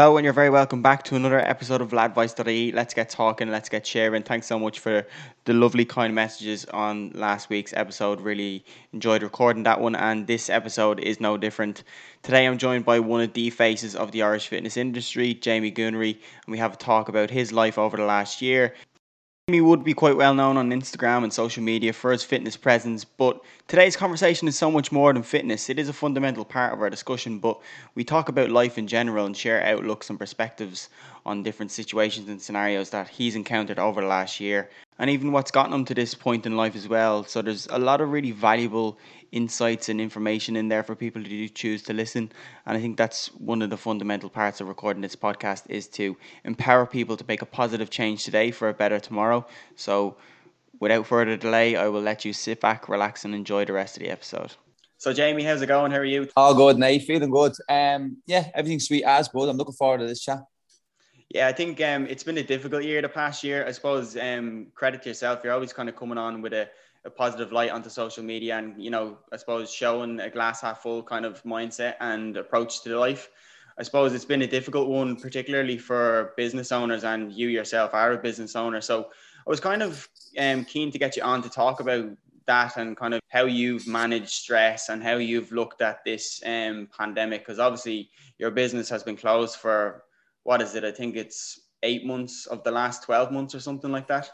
Hello, and you're very welcome back to another episode of Ladvice.ie. Let's get talking, let's get sharing. Thanks so much for the lovely, kind messages on last week's episode. Really enjoyed recording that one, and this episode is no different. Today, I'm joined by one of the faces of the Irish fitness industry, Jamie Gunnery, and we have a talk about his life over the last year, Jamie would be quite well known on Instagram and social media for his fitness presence, but today's conversation is so much more than fitness. It is a fundamental part of our discussion, but we talk about life in general and share outlooks and perspectives on different situations and scenarios that he's encountered over the last year and even what's gotten them to this point in life as well. So there's a lot of really valuable insights and information in there for people to choose to listen. And I think that's one of the fundamental parts of recording this podcast is to empower people to make a positive change today for a better tomorrow. So without further delay, I will let you sit back, relax, and enjoy the rest of the episode. So Jamie, how's it going? How are you? All good, Nate. Feeling good. Um, yeah, everything's sweet as bud. I'm looking forward to this chat. Yeah, I think um, it's been a difficult year the past year. I suppose um, credit to yourself. You're always kind of coming on with a, a positive light onto social media and, you know, I suppose showing a glass half full kind of mindset and approach to life. I suppose it's been a difficult one, particularly for business owners and you yourself are a business owner. So I was kind of um, keen to get you on to talk about that and kind of how you've managed stress and how you've looked at this um, pandemic because obviously your business has been closed for what is it? I think it's eight months of the last 12 months or something like that.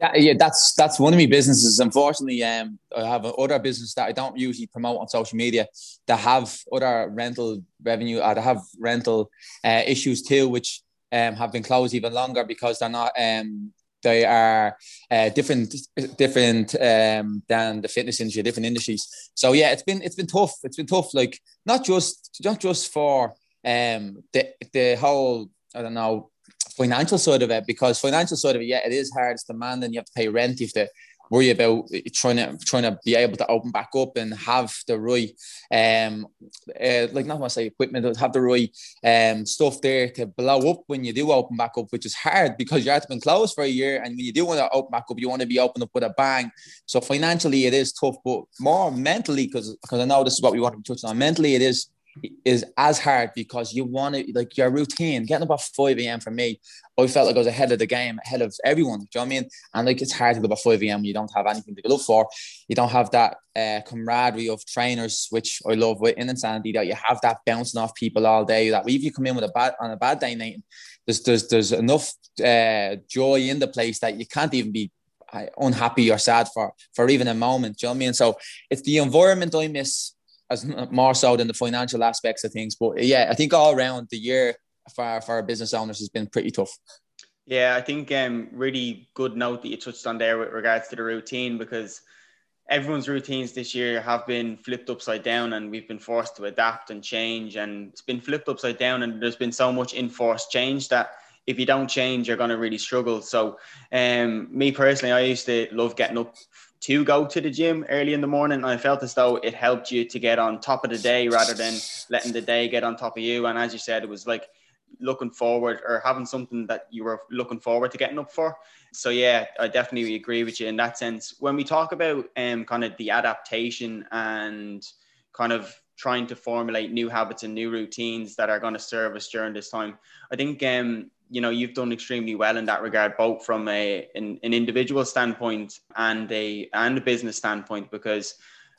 Yeah, yeah, that's that's one of my businesses. Unfortunately, um, I have other business that I don't usually promote on social media that have other rental revenue, that have rental uh, issues too, which um, have been closed even longer because they're not um, they are uh, different different um, than the fitness industry, different industries. So yeah, it's been it's been tough. It's been tough, like not just not just for um, the the whole I don't know financial side of it because financial side of it, yeah, it is hard. It's demanding. You have to pay rent. You have to worry about trying to trying to be able to open back up and have the right um uh, like not want to say equipment have the right um stuff there to blow up when you do open back up which is hard because you have been closed for a year and when you do want to open back up you want to be open up with a bang so financially it is tough but more mentally because because I know this is what we want to be touching on mentally it is is as hard because you want to like your routine getting up at 5 a.m. for me. I felt like I was ahead of the game, ahead of everyone. Do you know what I mean? And like it's hard to go up at 5 a.m. when you don't have anything to look for. You don't have that uh, camaraderie of trainers, which I love with in insanity, that you have that bouncing off people all day. That if you come in with a bad on a bad day, Nathan, there's there's there's enough uh, joy in the place that you can't even be uh, unhappy or sad for for even a moment. Do you know what I mean? So it's the environment I miss as more so than the financial aspects of things. But yeah, I think all around the year for for our business owners has been pretty tough. Yeah, I think um, really good note that you touched on there with regards to the routine because everyone's routines this year have been flipped upside down and we've been forced to adapt and change and it's been flipped upside down and there's been so much enforced change that if you don't change you're going to really struggle so um, me personally i used to love getting up to go to the gym early in the morning. And I felt as though it helped you to get on top of the day rather than letting the day get on top of you. And as you said, it was like looking forward or having something that you were looking forward to getting up for. So yeah, I definitely agree with you in that sense. When we talk about um kind of the adaptation and kind of trying to formulate new habits and new routines that are going to serve us during this time, I think um you know you've done extremely well in that regard both from a an, an individual standpoint and a and a business standpoint because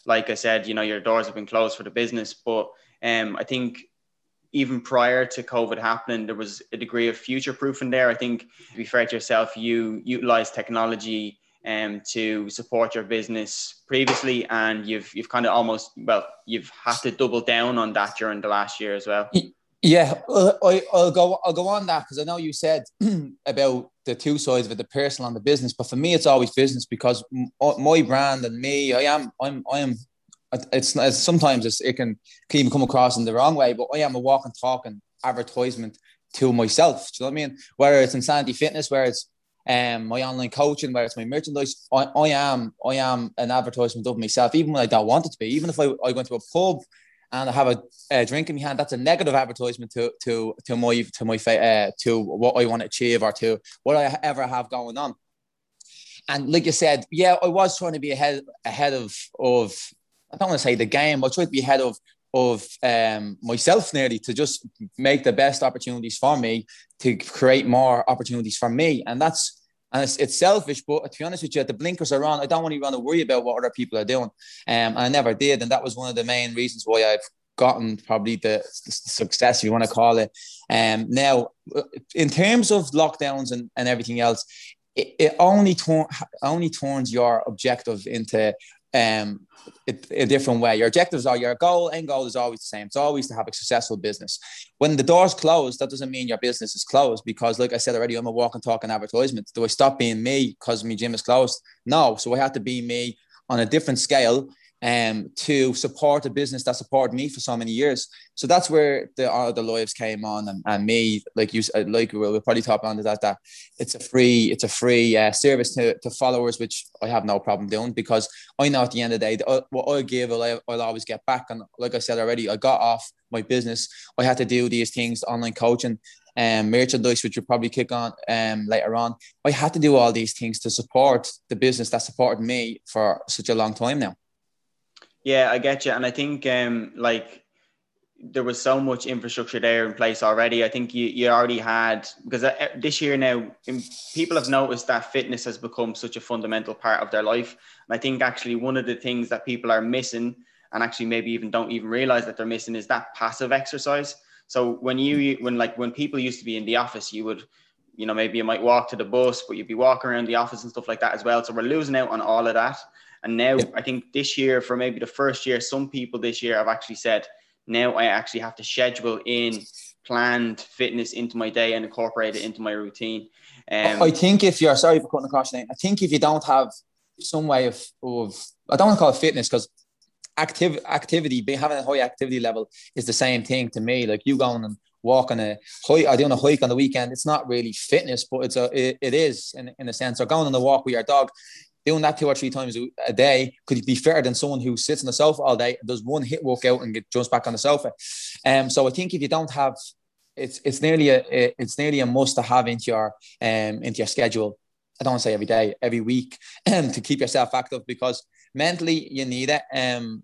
like i said you know your doors have been closed for the business. But um i think even prior to covid happening there was a degree of future proofing there. I think to be fair to yourself you utilize technology um, to support your business previously and you've you've kind of almost well you've had to double down on that during the last year as well yeah, I, will go. I'll go on that because I know you said about the two sides of it, the personal and the business. But for me, it's always business because my brand and me, I am, I'm, I am. It's, it's sometimes it's, it can, can even come across in the wrong way, but I am a walk walking, talking advertisement to myself. Do you know what I mean? Whether it's Insanity Fitness, where it's um, my online coaching, whether it's my merchandise, I, I am I am an advertisement of myself, even when I don't want it to be. Even if I, I went to a pub and I have a, drink in my hand, that's a negative advertisement to to to my to my uh, to what I want to achieve or to what I ever have going on. And like you said, yeah, I was trying to be ahead ahead of of I don't want to say the game, but I tried to be ahead of of um, myself nearly to just make the best opportunities for me to create more opportunities for me and that's and it's, it's selfish but to be honest with you the blinkers are on. I don't want to worry about what other people are doing. Um, and i never did and that was one of the main reasons why i've gotten probably the, the success if you want to call it. Um, now in terms of lockdowns and, and everything else it, it only turn, only turns your objective into um, a, a, different way. Your objectives are your goal, end goal is always the same. It's always to have a successful business. When the door's closed, that doesn't mean your business is closed because, like I said already, I'm a walk and talk and advertisement. Do I stop being me because my gym is closed? No. So I have to be me on a different scale um, to support a business that supported me for so many years. So that's where the uh, the lives came on, and, and me, like you, uh, like we'll, we'll probably talk on to that. That it's a free, it's a free uh, service to, to followers, which I have no problem doing because I know at the end of the day, uh, what I give, I'll, I'll always get back. And like I said already, I got off my business. I had to do these things, online coaching um, merchandise, which you'll probably kick on um, later on. I had to do all these things to support the business that supported me for such a long time now. Yeah, I get you, and I think um, like there was so much infrastructure there in place already. I think you, you already had because uh, this year now people have noticed that fitness has become such a fundamental part of their life. And I think actually one of the things that people are missing and actually maybe even don't even realize that they're missing is that passive exercise. So when you when like when people used to be in the office, you would you know maybe you might walk to the bus, but you'd be walking around the office and stuff like that as well. So we're losing out on all of that. And now I think this year, for maybe the first year, some people this year have actually said, now I actually have to schedule in planned fitness into my day and incorporate it into my routine. Um, I think if you're sorry for cutting across, I think if you don't have some way of, of I don't want to call it fitness because active activity, having a high activity level is the same thing to me. Like you going and walking a hike, I do a hike on the weekend. It's not really fitness, but it's a it, it is in, in a sense. Or going on a walk with your dog doing that two or three times a day could be fair than someone who sits on the sofa all day, does one HIIT workout and get jumps back on the sofa. Um, so I think if you don't have, it's it's nearly a it's nearly a must to have into your um into your schedule. I don't want to say every day, every week, um, to keep yourself active because mentally you need it, um,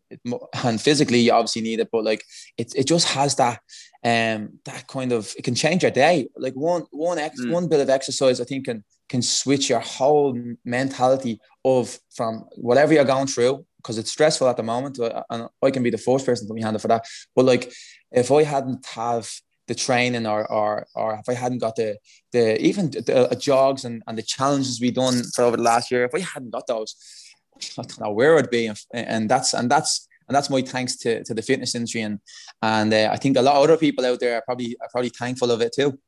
and physically you obviously need it. But like it, it just has that, um, that kind of it can change your day. Like one one ex, mm. one bit of exercise, I think can can switch your whole mentality of from whatever you're going through because it's stressful at the moment uh, and I can be the first person to be handled for that but like if I hadn't have the training or or or if I hadn't got the the even the uh, jogs and, and the challenges we done for over the last year if I hadn't got those I don't know where I'd be and, and that's and that's and that's my thanks to, to the fitness industry and and uh, I think a lot of other people out there are probably are probably thankful of it too.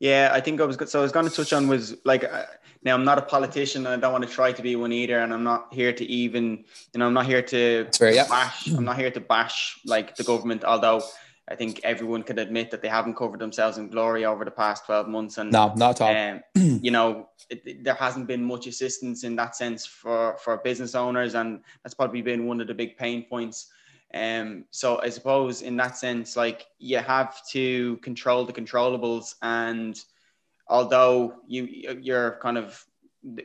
Yeah, I think I was good. so I was going to touch on was like uh, now I'm not a politician and I don't want to try to be one either, and I'm not here to even you know I'm not here to fair, yeah. bash I'm not here to bash like the government, although I think everyone could admit that they haven't covered themselves in glory over the past 12 months. And no, not at all. Um, you know, it, there hasn't been much assistance in that sense for, for business owners. And that's probably been one of the big pain points um, so I suppose in that sense, like you have to control the controllables, and although you you're kind of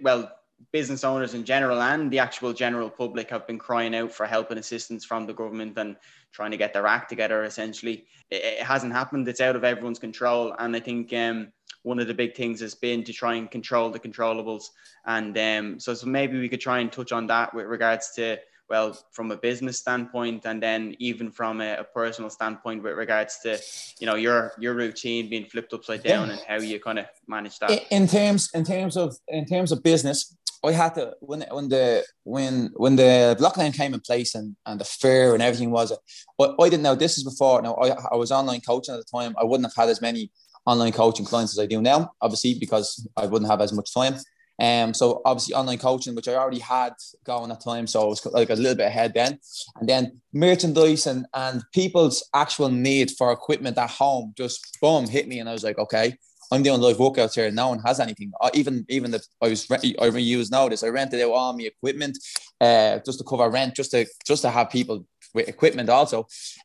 well, business owners in general and the actual general public have been crying out for help and assistance from the government and trying to get their act together. Essentially, it, hasn't happened. It's out of everyone's control, and I think um, one of the big things has been to try and control the controllables. And um, so, so maybe we could try and touch on that with regards to well from a business standpoint and then even from a, a, personal standpoint with regards to you know your your routine being flipped upside down and how you kind of manage that. In terms in terms of in terms of business I had to when when the when when the lockdown came in place and, and the fear and everything was but I didn't know this is before now I, I was online coaching at the time. I wouldn't have had as many online coaching clients as I do now obviously because I wouldn't have as much time um, so obviously online coaching, which I already had going at time, so I was like a little bit ahead then. And then merchandise and and people's actual need for equipment at home just boom hit me, and I was like, okay, I'm doing live workouts here. No one has anything. I, even even the I was I use notice. I rented out all my equipment, uh, just to cover rent, just to just to have people with equipment also.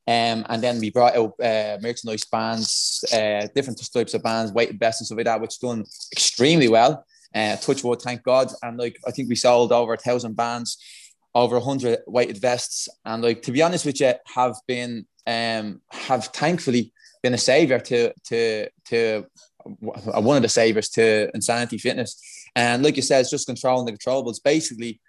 Um, and then we brought out uh, merchandise bands, uh, different types of bands, weighted vests and stuff like that, which done extremely well uh, touch wood, thank God. And like I think we sold over a thousand bands over a 100 weighted vests. And like to be honest with you have been um have thankfully been a savior to to to one of the saviors to insanity fitness. And like you said it's just controlling the controllables basically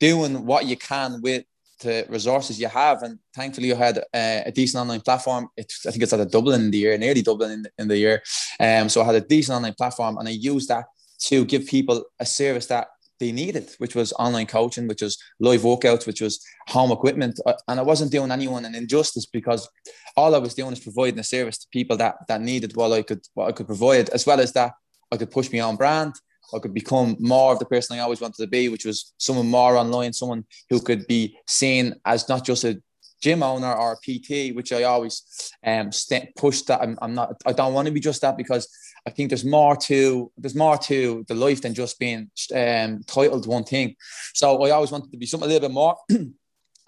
doing what you can with the resources you have. And thankfully you had a, a decent online platform. I think it's at a Dublin in the year nearly Dublin in the, in the year. Um so i had a decent online platform and i used that to give people a service that they needed, which was online coaching, which was live workouts, which was home equipment. Uh, and I wasn't doing anyone an injustice because all I was doing is providing a service to people that that needed what I could what I could provide, as well as that I could push my own brand. I could become more of the person I always wanted to be, which was someone more online, someone who could be seen as not just a gym owner or a PT, which I always um st- push that I'm, I'm not I don't want to be just that because I think there's more to there's more to the life than just being um, titled one thing. So I always wanted to be something a little bit more.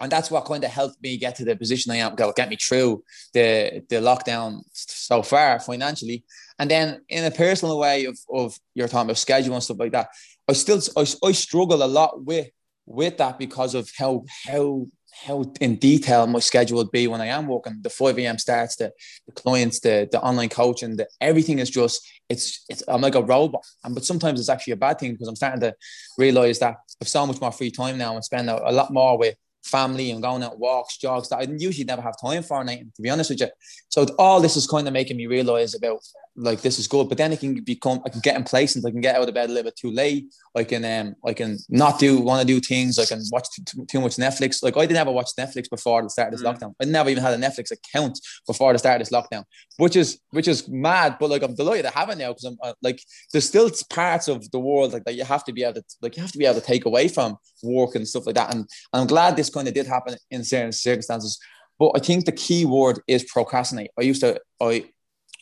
and that's what kind of helped me get to the position I am, get me through the the lockdown so far financially. And then in a personal way of, of your time of schedule and stuff like that, I still I, I struggle a lot with with that because of how how how in detail my schedule would be when I am working. The 5 a.m. starts, the, the clients, the, the online coaching, the everything is just it's it's I'm like a robot. And but sometimes it's actually a bad thing because I'm starting to realize that I've so much more free time now and spend a, a lot more with family and going out walks, jogs that I usually never have time for, Nathan, to be honest with you. So all this is kind of making me realize about like this is good, but then it can become I can get in complacent, I can get out of bed a little bit too late, I can um I can not do want to do things, I can watch too, too, much Netflix. Like I didn't ever watch Netflix before the start of this mm. lockdown. I never even had a Netflix account before the start of this lockdown, which is which is mad, but like I'm delighted to have it now because I'm uh, like there's still parts of the world like that you have to be able to like you have to be able to take away from work and stuff like that. And, and I'm glad this kind of did happen in certain circumstances. But I think the key word is procrastinate. I used to, I,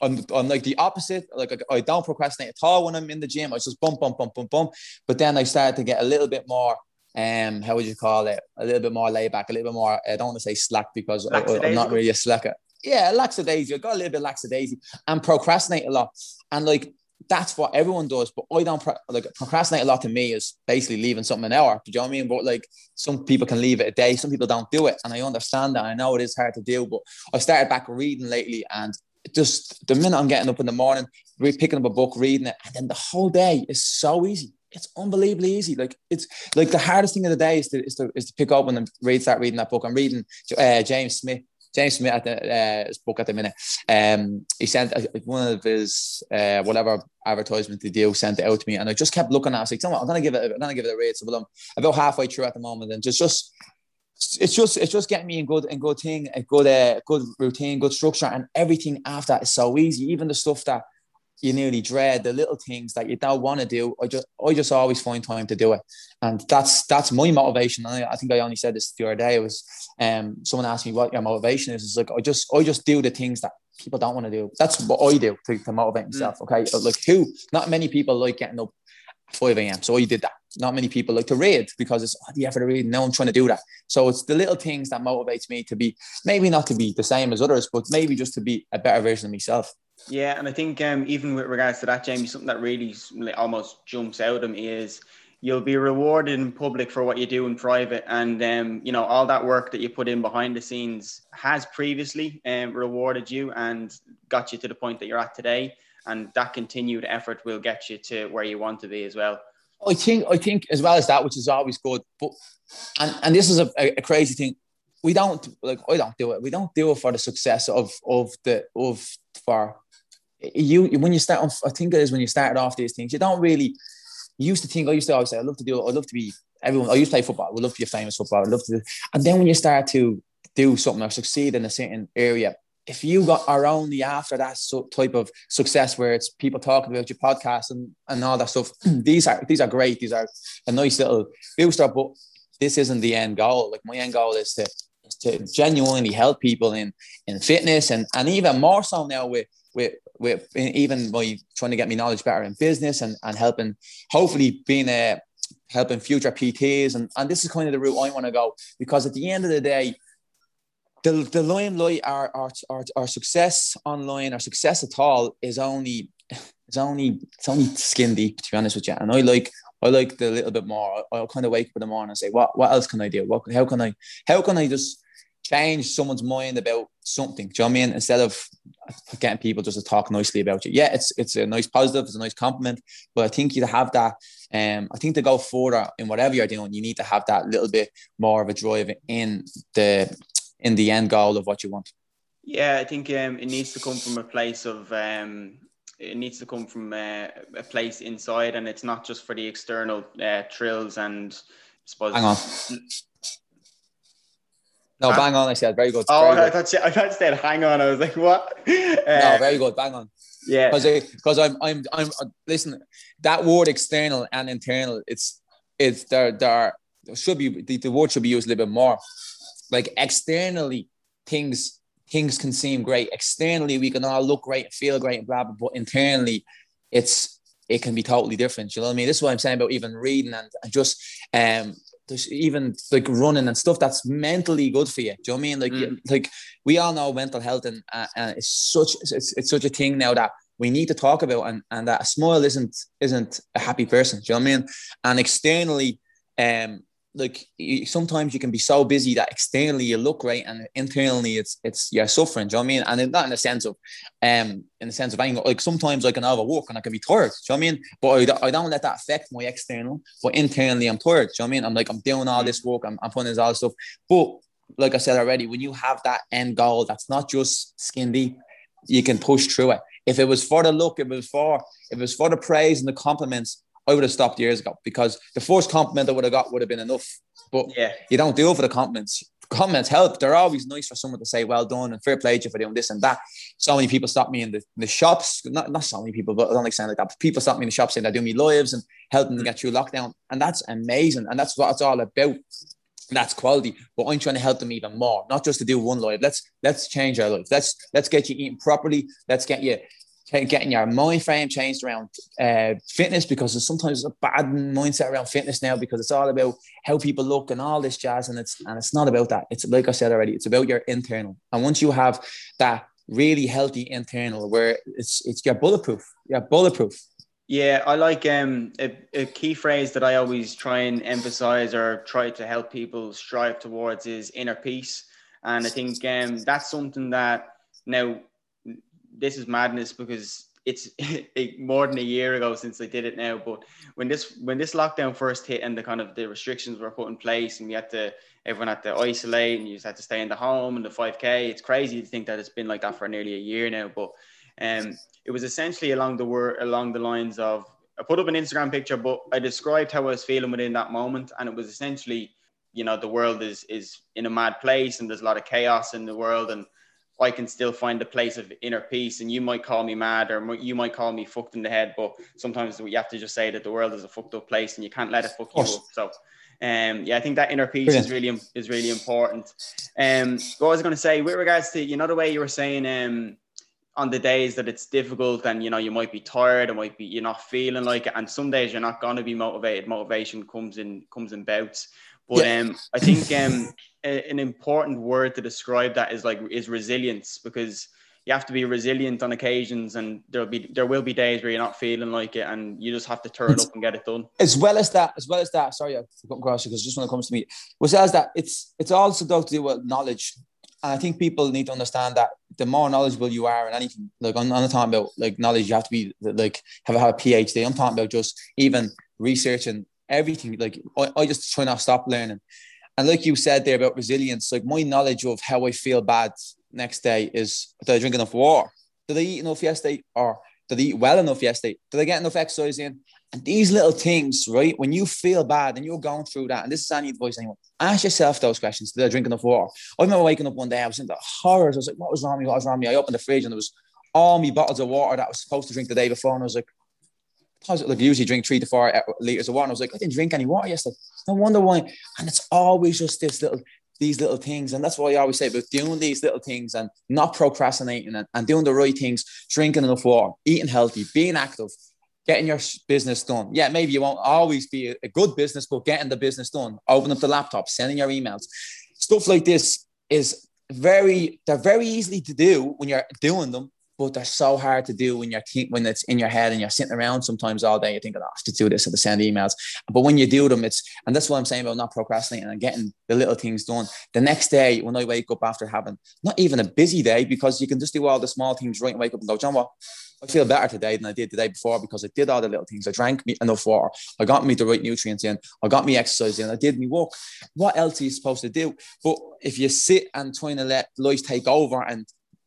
I'm, I'm like the opposite. Like I, don't procrastinate at all when I'm in the gym. I just bump, bump, bump, bump, bump. But then I started to get a little bit more, um, how would you call it? A little bit more laid back, a little bit more. I don't want to say slack because I, am not really a slacker. Yeah, lackadaisy. I got a little bit lackadaisy and procrastinate a lot. And like that's what everyone does. But I don't pro- like procrastinate a lot to me is basically leaving something an hour. Do you know what I mean? But like some people can leave it a day, some people don't do it. And I understand that. I know it is hard to do, but I started back reading lately and just the minute I'm getting up in the morning, re- picking up a book, reading it, and then the whole day is so easy. It's unbelievably easy. Like it's like the hardest thing of the day is to is to, is to pick up and read, start reading that book. I'm reading uh, James Smith James Smith at the uh, his book at the minute. Um, he sent uh, one of his uh, whatever advertisement they do sent it out to me, and I just kept looking at. it. I was like, I'm gonna give it, I'm gonna give it a rate. So well, I'm about halfway through at the moment, and just just it's just it's just getting me in good and good thing, a good uh, good routine, good structure, and everything after that is so easy. Even the stuff that you nearly dread the little things that you don't want to do. I just I just always find time to do it, and that's that's my motivation. I, I think I only said this the other day. It was um someone asked me what your motivation is. It's like I just I just do the things that people don't want to do. That's what I do to, to motivate mm. myself. Okay, like who? Not many people like getting up 5 a.m. So I did that. Not many people like to read because it's oh, the effort to read. No one's trying to do that. So it's the little things that motivates me to be maybe not to be the same as others, but maybe just to be a better version of myself. Yeah, and I think um, even with regards to that, Jamie, something that really almost jumps out at me is you'll be rewarded in public for what you do in private, and um, you know all that work that you put in behind the scenes has previously um, rewarded you and got you to the point that you're at today, and that continued effort will get you to where you want to be as well. I think I think as well as that, which is always good, but and and this is a, a crazy thing. We don't like I don't do it. We don't do it for the success of of the of for you when you start off, I think it is when you started off these things, you don't really you used to think I used to always say, I love to do I love to be everyone, I used to play football, I love to be a famous footballer, I love to do, and then when you start to do something or succeed in a certain area, if you got are only after that type of success where it's people talking about your podcast and, and all that stuff, these are these are great. These are a nice little booster, but this isn't the end goal. Like my end goal is to is to genuinely help people in in fitness and and even more so now with with with even by trying to get me knowledge better in business and, and helping, hopefully being a helping future PTs. And, and this is kind of the route I want to go because at the end of the day, the, the limelight, our, our, our, our success online, our success at all is only, it's only, it's only skin deep, to be honest with you. And I like, I like the little bit more. I'll kind of wake up in the morning and say, what what else can I do? What how can I how can I just change someone's mind about something? Do you know what I mean? Instead of getting people just to talk nicely about you. Yeah, it's it's a nice positive, it's a nice compliment, but I think you have that. Um, I think to go further in whatever you're doing, you need to have that little bit more of a drive in the in the end goal of what you want. Yeah, I think um, it needs to come from a place of um, it needs to come from uh, a place inside, and it's not just for the external uh, thrills and. I suppose, Hang on. No, bang on. I said very good. Oh, very I thought you, I thought you said hang on. I was like, what? Uh, no, very good. Bang on. Yeah, because I'm I'm I'm listen. That word external and internal. It's it's there there should be the, the word should be used a little bit more. Like externally, things things can seem great. Externally, we can all look great, feel great, and blah blah. But internally, it's it can be totally different. You know what I mean? This is what I'm saying about even reading and, and just um there's even like running and stuff that's mentally good for you. Do you know what I mean? Like, mm. like we all know mental health and, uh, and it's such it's, it's such a thing now that we need to talk about and, and that a smile isn't isn't a happy person. Do you know what I mean? And externally, um, like sometimes you can be so busy that externally you look great and internally it's it's you're suffering. Do you know what I mean? And not in the sense of um in the sense of anger. Like sometimes I can overwork and I can be tired. Do you know what I mean? But I, I don't let that affect my external. But internally I'm tired. Do you know what I mean? I'm like I'm doing all this work. I'm, I'm putting this all this stuff. But like I said already, when you have that end goal, that's not just skin deep. You can push through it. If it was for the look, if it was for if it was for the praise and the compliments, I would have stopped years ago because the first compliment I would have got would have been enough. But yeah. you don't do it for the compliments. Comments help. They're always nice for someone to say, well done and fair play to you for doing this and that. So many people stop me in the, in the shops. Not, not so many people, but I don't like saying like that. People stop me in the shops saying they're doing me lives and helping them mm. get through lockdown. And that's amazing. And that's what it's all about. That's quality, but I'm trying to help them even more. Not just to do one live. Let's let's change our life. Let's let's get you eating properly. Let's get you getting your mind frame changed around uh, fitness because there's sometimes a bad mindset around fitness now because it's all about how people look and all this jazz and it's and it's not about that. It's like I said already it's about your internal. And once you have that really healthy internal where it's it's your bulletproof. You're bulletproof. Yeah I like um a, a key phrase that I always try and emphasize or try to help people strive towards is inner peace. And I think um that's something that now this is madness because it's more than a year ago since I did it now. But when this when this lockdown first hit and the kind of the restrictions were put in place and we had to everyone had to isolate and you just had to stay in the home and the 5k, it's crazy to think that it's been like that for nearly a year now. But um, it was essentially along the word along the lines of I put up an Instagram picture, but I described how I was feeling within that moment, and it was essentially, you know, the world is is in a mad place and there's a lot of chaos in the world and I can still find a place of inner peace. And you might call me mad or you might call me fucked in the head, but sometimes you have to just say that the world is a fucked up place and you can't let it fuck you up. So, um, yeah, I think that inner peace Brilliant. is really is really important. Um, what was I going to say with regards to you know the way you were saying um on the days that it's difficult and you know you might be tired, it might be you're not feeling like it, and some days you're not going to be motivated. Motivation comes in comes in bouts. But yeah. um, I think um, a, an important word to describe that is like is resilience because you have to be resilient on occasions and there'll be there will be days where you're not feeling like it and you just have to turn it's, up and get it done. as well as that as well as that sorry i come across you because just when it comes to me was as that it's it's also though to do with knowledge and i think people need to understand that the more knowledgeable you are in anything like i'm, I'm not talking about like knowledge you have to be like have a, have a phd i'm talking about just even researching everything like I, I just try not stop learning and like you said there about resilience, like my knowledge of how I feel bad next day is did I drink enough water? Did I eat enough yesterday? Or did I eat well enough yesterday? Did I get enough exercise in? And these little things, right? When you feel bad and you're going through that, and this is any advice anyone, ask yourself those questions. Did I drink enough water? I remember waking up one day, I was in the horrors. I was like, what was wrong with me? What was wrong with me? I opened the fridge and there was all my bottles of water that I was supposed to drink the day before. And I was like, I was like, usually drink three to four uh, liters of water. And I was like, I didn't drink any water yesterday. No wonder why. And it's always just this little, these little things. And that's why I always say about doing these little things and not procrastinating and, and doing the right things, drinking enough water, eating healthy, being active, getting your business done. Yeah, maybe you won't always be a, good business, but getting the business done, open up the laptop, sending your emails, stuff like this is very, they're very easily to do when you're doing them but they're so hard to do when you're when it's in your head and you're sitting around sometimes all day. You're thinking, oh, I have to do this and to send emails. But when you do them, it's and that's what I'm saying about not procrastinating and getting the little things done. The next day, when I wake up after having not even a busy day, because you can just do all the small things right and wake up and go, John, what? I feel better today than I did the day before because I did all the little things. I drank enough water. I got me the right nutrients in. I got me exercise in. I did me walk. What else are you supposed to do? But if you sit and trying to let life take over and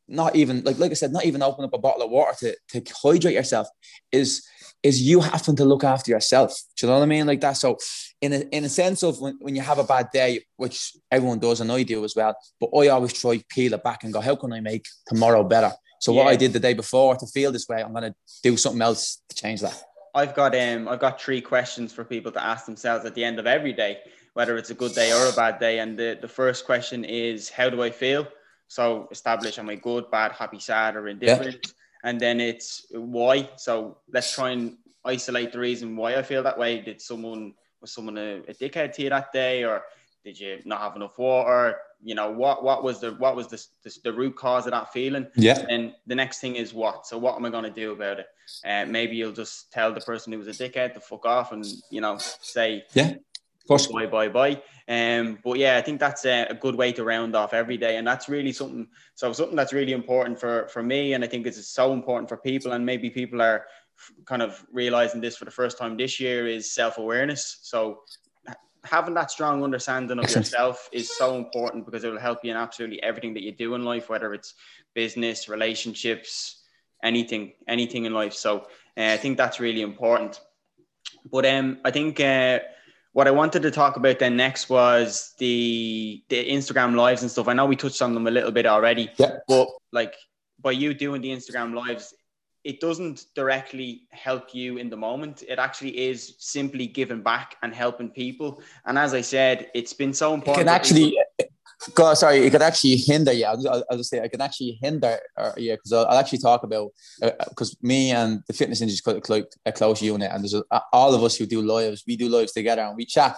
not even like like I said, not even open up a bottle of water to, to hydrate yourself is is you having to look after yourself. Do you know what I mean? Like that. So in a in a sense of when, when you have a bad day, which everyone does and I do as well, but I always try to peel it back and go, how can I make tomorrow better? So yeah. what I did the day before to feel this way, I'm gonna do something else to change that. I've got um I've got three questions for people to ask themselves at the end of every day, whether it's a good day or a bad day. And the, the first question is how do I feel? So establish am I good, bad, happy, sad, or indifferent? Yeah. And then it's why. So let's try and isolate the reason why I feel that way. Did someone was someone a, a dickhead to you that day, or did you not have enough water? You know what what was the what was the, the, the root cause of that feeling? Yeah. And the next thing is what? So what am I going to do about it? Uh, maybe you'll just tell the person who was a dickhead to fuck off and you know say yeah, of course, bye bye bye. Um, but yeah, I think that's a, a, good way to round off every day, and that's really something. So something that's really important for for me, and I think it's so important for people, and maybe people are kind of realizing this for the first time this year is self awareness. So having that strong understanding of yourself is so important because it will help you in absolutely everything that you do in life, whether it's business, relationships, anything, anything in life. So uh, I think that's really important. But um, I think. Uh, what I wanted to talk about then next was the the Instagram lives and stuff. I know we touched on them a little bit already, yeah. but like by you doing the Instagram lives, it doesn't directly help you in the moment. It actually is simply giving back and helping people. And as I said, it's been so important. It can actually, go sorry it could actually hinder yeah I'll, I'll just say i can actually hinder uh, yeah because I'll, I'll, actually talk about because uh, me and the fitness industry is quite a close unit and there's a, all of us who do lives we do lives together and we chat.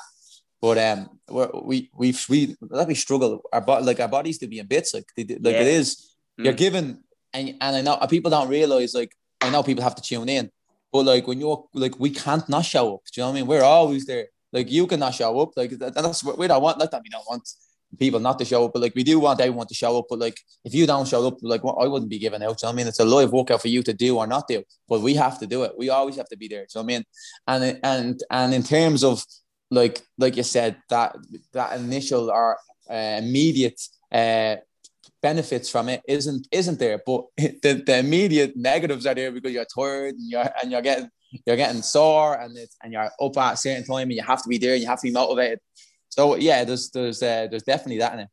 But um we we we let me struggle. Our body like our bodies to be in bits like they, like yeah. it is mm. you're given and, and I know people don't realize like I know people have to tune in but like when you're like we can't not show up do you know what I mean? We're always there. Like you cannot show up like that, that's what we don't want like that we don't want people not to show up, but like we do want everyone to show up. But like if you don't show up, like well, I wouldn't be giving out. So I mean, it's a live workout for you to do or not do, but we have to do it. We always have to be there. So I mean, and and and in terms of like like you said, that that initial or uh, immediate uh, benefits from it isn't isn't there, but the, the immediate negatives are there because you're tired and you're and you're getting you're getting sore and it's and you're up at a certain time and you have to be there and you have to be motivated. So yeah, there's there's uh, there's definitely that in it.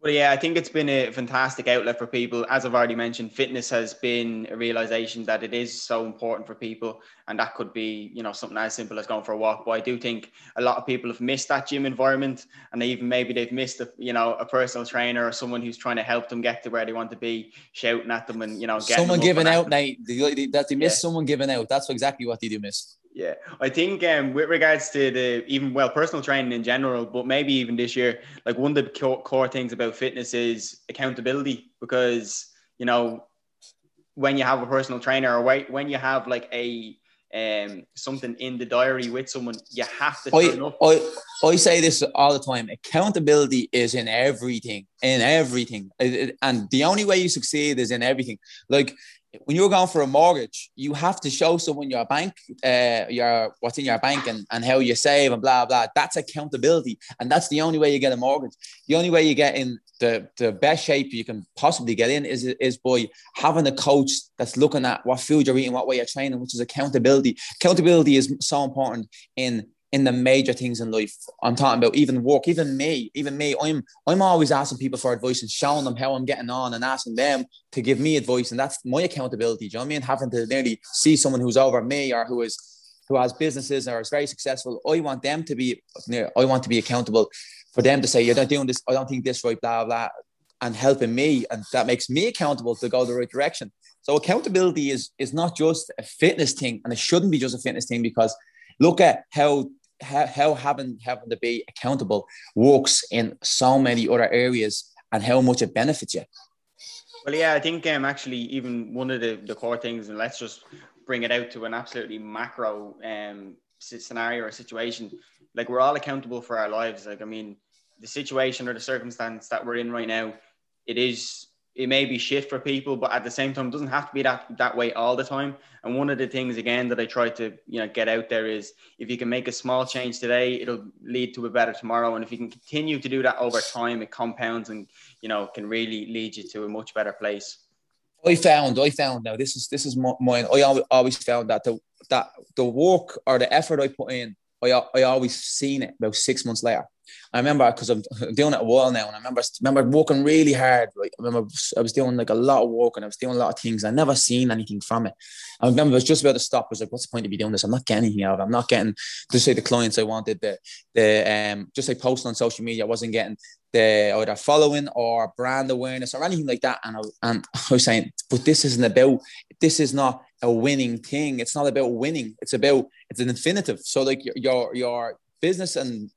But yeah, I think it's been a fantastic outlet for people. As I've already mentioned, fitness has been a realization that it is so important for people, and that could be, you know, something as simple as going for a walk. But I do think a lot of people have missed that gym environment, and they even maybe they've missed, a, you know, a personal trainer or someone who's trying to help them get to where they want to be, shouting at them, and you know, someone giving out, Nate. That they miss yeah. someone giving out. That's exactly what they do miss. Yeah, I think um, with regards to the even well personal training in general, but maybe even this year, like one of the core, core things about fitness is accountability because you know when you have a personal trainer or when you have like a um something in the diary with someone, you have to turn I, up. I, I say this all the time. Accountability is in everything, in everything, and the only way you succeed is in everything. Like when you're going for a mortgage, you have to show someone your bank, uh, your what's in your bank and, and how you save and blah blah. That's accountability, and that's the only way you get a mortgage. The only way you get in the, the best shape you can possibly get in is is by having a coach that's looking at what food you're eating, what way you're training, which is accountability. Accountability is so important in in the major things in life. I'm talking about even work, even me, even me. I'm I'm always asking people for advice and showing them how I'm getting on and asking them to give me advice. And that's my accountability. Do you know what I mean? Having to nearly see someone who's over me or who is who has businesses or is very successful. I want them to be I want to be accountable for them to say, You're not doing this, I don't think this right, blah, blah, and helping me. And that makes me accountable to go the right direction. So accountability is is not just a fitness thing, and it shouldn't be just a fitness thing because look at how how, having having to be accountable works in so many other areas and how much it benefits you. Well, yeah, I think um, actually even one of the, the core things, and let's just bring it out to an absolutely macro um, scenario or situation. Like we're all accountable for our lives. Like I mean, the situation or the circumstance that we're in right now, it is it may be shit for people, but at the same time, it doesn't have to be that that way all the time. And one of the things again that I try to you know get out there is if you can make a small change today, it'll lead to a better tomorrow. And if you can continue to do that over time, it compounds and you know can really lead you to a much better place. I found, I found now this is this is mine. I always found that the that the work or the effort I put in, I I always seen it about six months later. I remember because I'm doing it a while now, and I remember remember working really hard. Like I remember I was doing like a lot of work, and I was doing a lot of things. I never seen anything from it. I remember I was just about to stop. I was like, "What's the point of me doing this? I'm not getting anything out of it. I'm not getting just say the clients I wanted, the the um just like posting on social media. I wasn't getting the either following or brand awareness or anything like that. And I, and I was saying, but this isn't about. This is not a winning thing. It's not about winning. It's about it's an infinitive. So like your your, your business and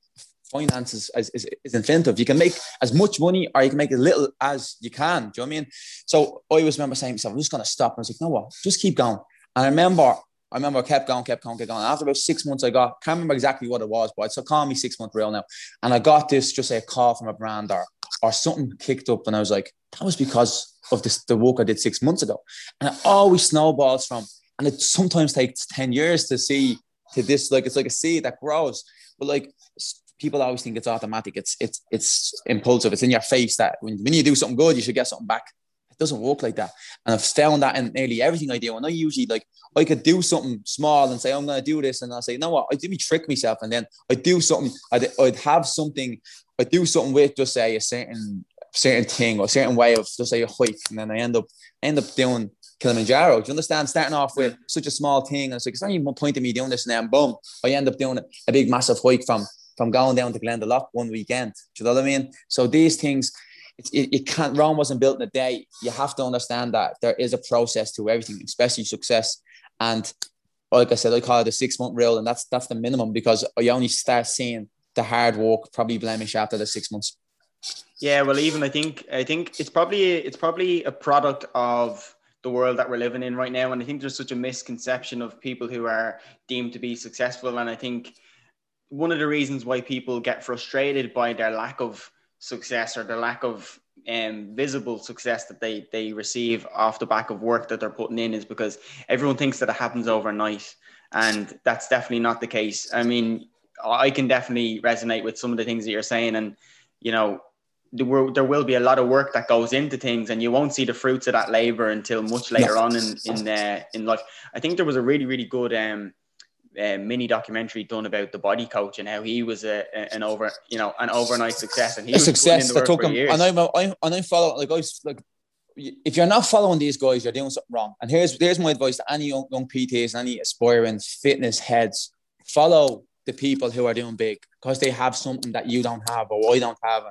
finances is, is, is infinitive. You can make as much money or you can make as little as you can. Do you know what I mean? So I always remember saying to myself, I'm just going to stop. And I was like, no, what? Just keep going. And I remember, I remember I kept going, kept going, kept going. After about six months, I got, can't remember exactly what it was, but it's a call me six month real now. And I got this, just say a call from a brand or, or something kicked up. And I was like, that was because of this, the work I did six months ago. And it always snowballs from, and it sometimes takes 10 years to see to this, like, it's like a seed that grows. But like people always think it's automatic. It's it's it's impulsive. It's in your face that when, when you do something good, you should get something back. It doesn't work like that. And I've found that in nearly everything I do. And I usually like I could do something small and say I'm going to do this, and I'll say, you know what, I do me trick myself, and then I do something. I'd, I'd have something. I do something with just say a certain certain thing or a certain way of just say a hike, and then I end up end up doing Kilimanjaro. Do you understand? Starting off with such a small thing, and it's like it's not even point of me doing this, and then boom, I end up doing a big massive hike from from going down to Glendalough one weekend. Do you know what I mean? So these things, it, it, it, can't, Rome wasn't built in a day. You have to understand that there is a process to everything, especially success. And like I said, I call it a six month rule, and that's that's the minimum because you only start seeing the hard work probably blemish after the six months. Yeah, well, even I think I think it's probably it's probably a product of the world that we're living in right now, and I think there's such a misconception of people who are deemed to be successful, and I think one of the reasons why people get frustrated by their lack of success or the lack of um, visible success that they they receive off the back of work that they're putting in is because everyone thinks that it happens overnight, and that's definitely not the case. I mean, I can definitely resonate with some of the things that you're saying, and you know, there will, there will be a lot of work that goes into things, and you won't see the fruits of that labor until much later on in in uh, in life. I think there was a really really good um, uh, mini documentary done about the body coach and how he was a, a an over you know an overnight success and he a was success that took him. Years. And I'm I, I'm follow like I was like if you're not following these guys, you're doing something wrong. And here's here's my advice to any young, young PTs, any aspiring fitness heads: follow the people who are doing big because they have something that you don't have or I don't have.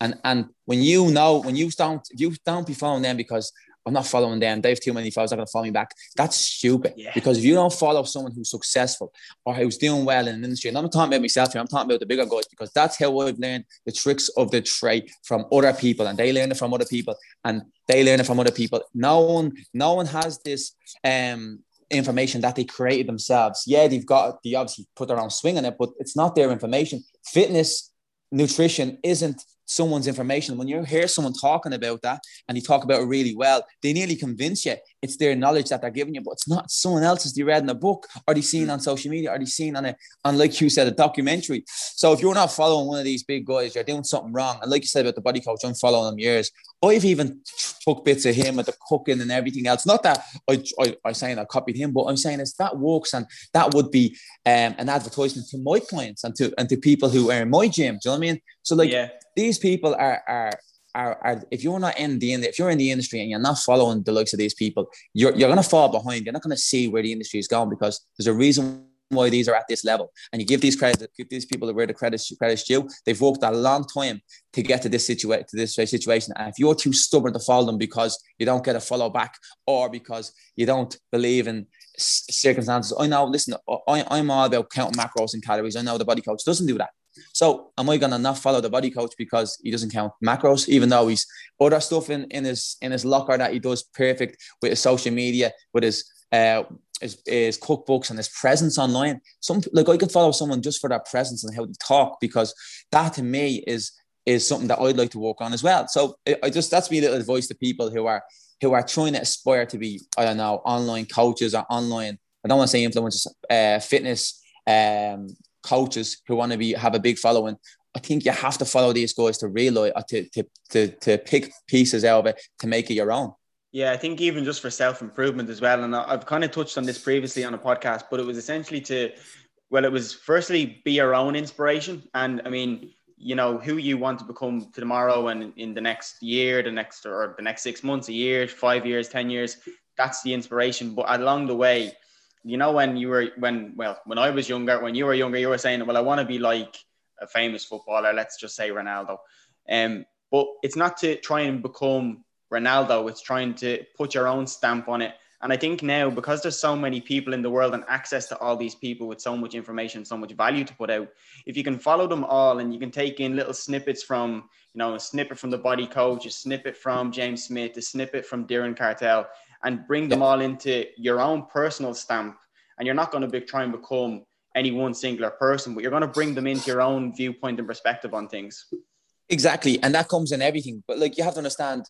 And and when you know when you don't you don't be following them because I'm not following them. They have too many followers. I'm going to follow me back. That's stupid. Yeah. Because if you don't follow someone who's successful or who's doing well in an industry, and I'm not talking about myself here, I'm talking about the bigger guys because that's how I've learned the tricks of the trade from other people, and they learn it from other people, and they learn it from other people. No one, no one has this um information that they created themselves. Yeah, they've got they obviously put their own swing on it, but it's not their information. Fitness, nutrition isn't someone's information. When you hear someone talking about that and you talk about it really well, they nearly convince you it's their knowledge that they're giving you, but it's not someone else's they read in a book or they seen on social media or they seen on a on like you said, a documentary. So if you're not following one of these big guys, you're doing something wrong. And like you said about the body coach, I'm following them years. I've even took bits of him at the cooking and everything else. Not that I, I, I'm saying I copied him, but I'm saying is that works and that would be um, an advertisement to my clients and to and to people who are in my gym. Do you know what I mean? So like yeah. these people are are are, are, if you're not in the if you're in the industry and you're not following the likes of these people, you're you're gonna fall behind. You're not gonna see where the industry is going because there's a reason why these are at this level. And you give these credit, give these people where the credit credit's due. They've worked a long time to get to this situation to this situation. And if you're too stubborn to follow them because you don't get a follow back or because you don't believe in circumstances, I know. Listen, I, I'm all about counting macros and calories. I know the body coach doesn't do that. So am I gonna not follow the body coach because he doesn't count macros, even though he's other stuff in, in his in his locker that he does perfect with his social media, with his uh his, his cookbooks and his presence online. Some like I could follow someone just for their presence and how they talk because that to me is is something that I'd like to work on as well. So I just that's me little advice to people who are who are trying to aspire to be I don't know online coaches or online. I don't want to say influencers, uh, fitness um, coaches who want to be have a big following. I think you have to follow these guys to realize to, to to to pick pieces out of it to make it your own. Yeah, I think even just for self improvement as well. And I've kind of touched on this previously on a podcast, but it was essentially to, well, it was firstly be your own inspiration. And I mean, you know, who you want to become tomorrow and in the next year, the next or the next six months, a year, five years, 10 years, that's the inspiration. But along the way, you know, when you were, when, well, when I was younger, when you were younger, you were saying, well, I want to be like a famous footballer, let's just say Ronaldo. Um, but it's not to try and become Ronaldo. It's trying to put your own stamp on it. And I think now, because there's so many people in the world and access to all these people with so much information, so much value to put out, if you can follow them all and you can take in little snippets from, you know, a snippet from the body coach, a snippet from James Smith, a snippet from Darren Cartel, and bring them all into your own personal stamp. And you're not going to be, try and become any one singular person, but you're going to bring them into your own viewpoint and perspective on things. Exactly. And that comes in everything. But like you have to understand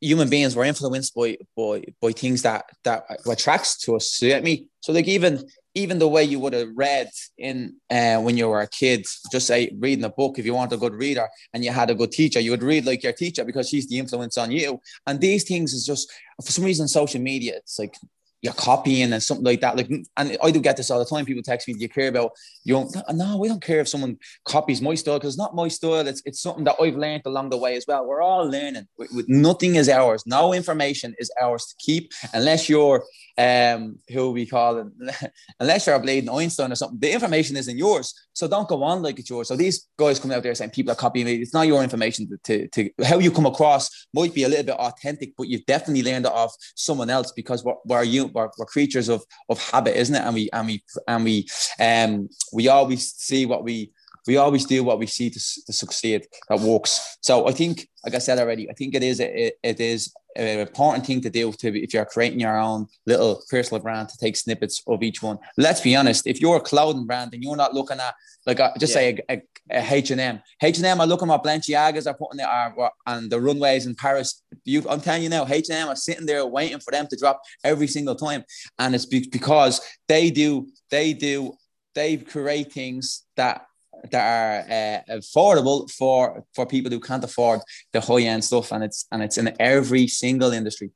human beings were influenced by by by things that that attracts to us. You get me? So like even even the way you would have read in uh, when you were a kid, just say reading a book. If you want a good reader and you had a good teacher, you would read like your teacher because she's the influence on you. And these things is just for some reason social media. It's like you're copying and something like that. Like, and I do get this all the time. People text me, "Do you care about you?" No, we don't care if someone copies my style because it's not my style. It's it's something that I've learned along the way as well. We're all learning. With, nothing is ours. No information is ours to keep unless you're um who we call it unless you're a bleeding Einstein or something. The information isn't yours, so don't go on like it's yours. So these guys coming out there saying people are copying me. It's not your information to, to, to how you come across might be a little bit authentic, but you've definitely learned it off someone else because what we're you we're, we're creatures of of habit, isn't it? And we and we and we um we always see what we we always do what we see to, to succeed that works. So I think, like I said already, I think it is it, it is an important thing to do to if you're creating your own little personal brand to take snippets of each one. Let's be honest, if you're a clothing brand and you're not looking at like a, just yeah. say a, a, H&M, H&M are looking at Balenciagas are putting are on the runways in Paris. You, I'm telling you now, H&M are sitting there waiting for them to drop every single time, and it's because they do they do they create things that that are uh, affordable for for people who can't afford the high end stuff, and it's and it's in every single industry.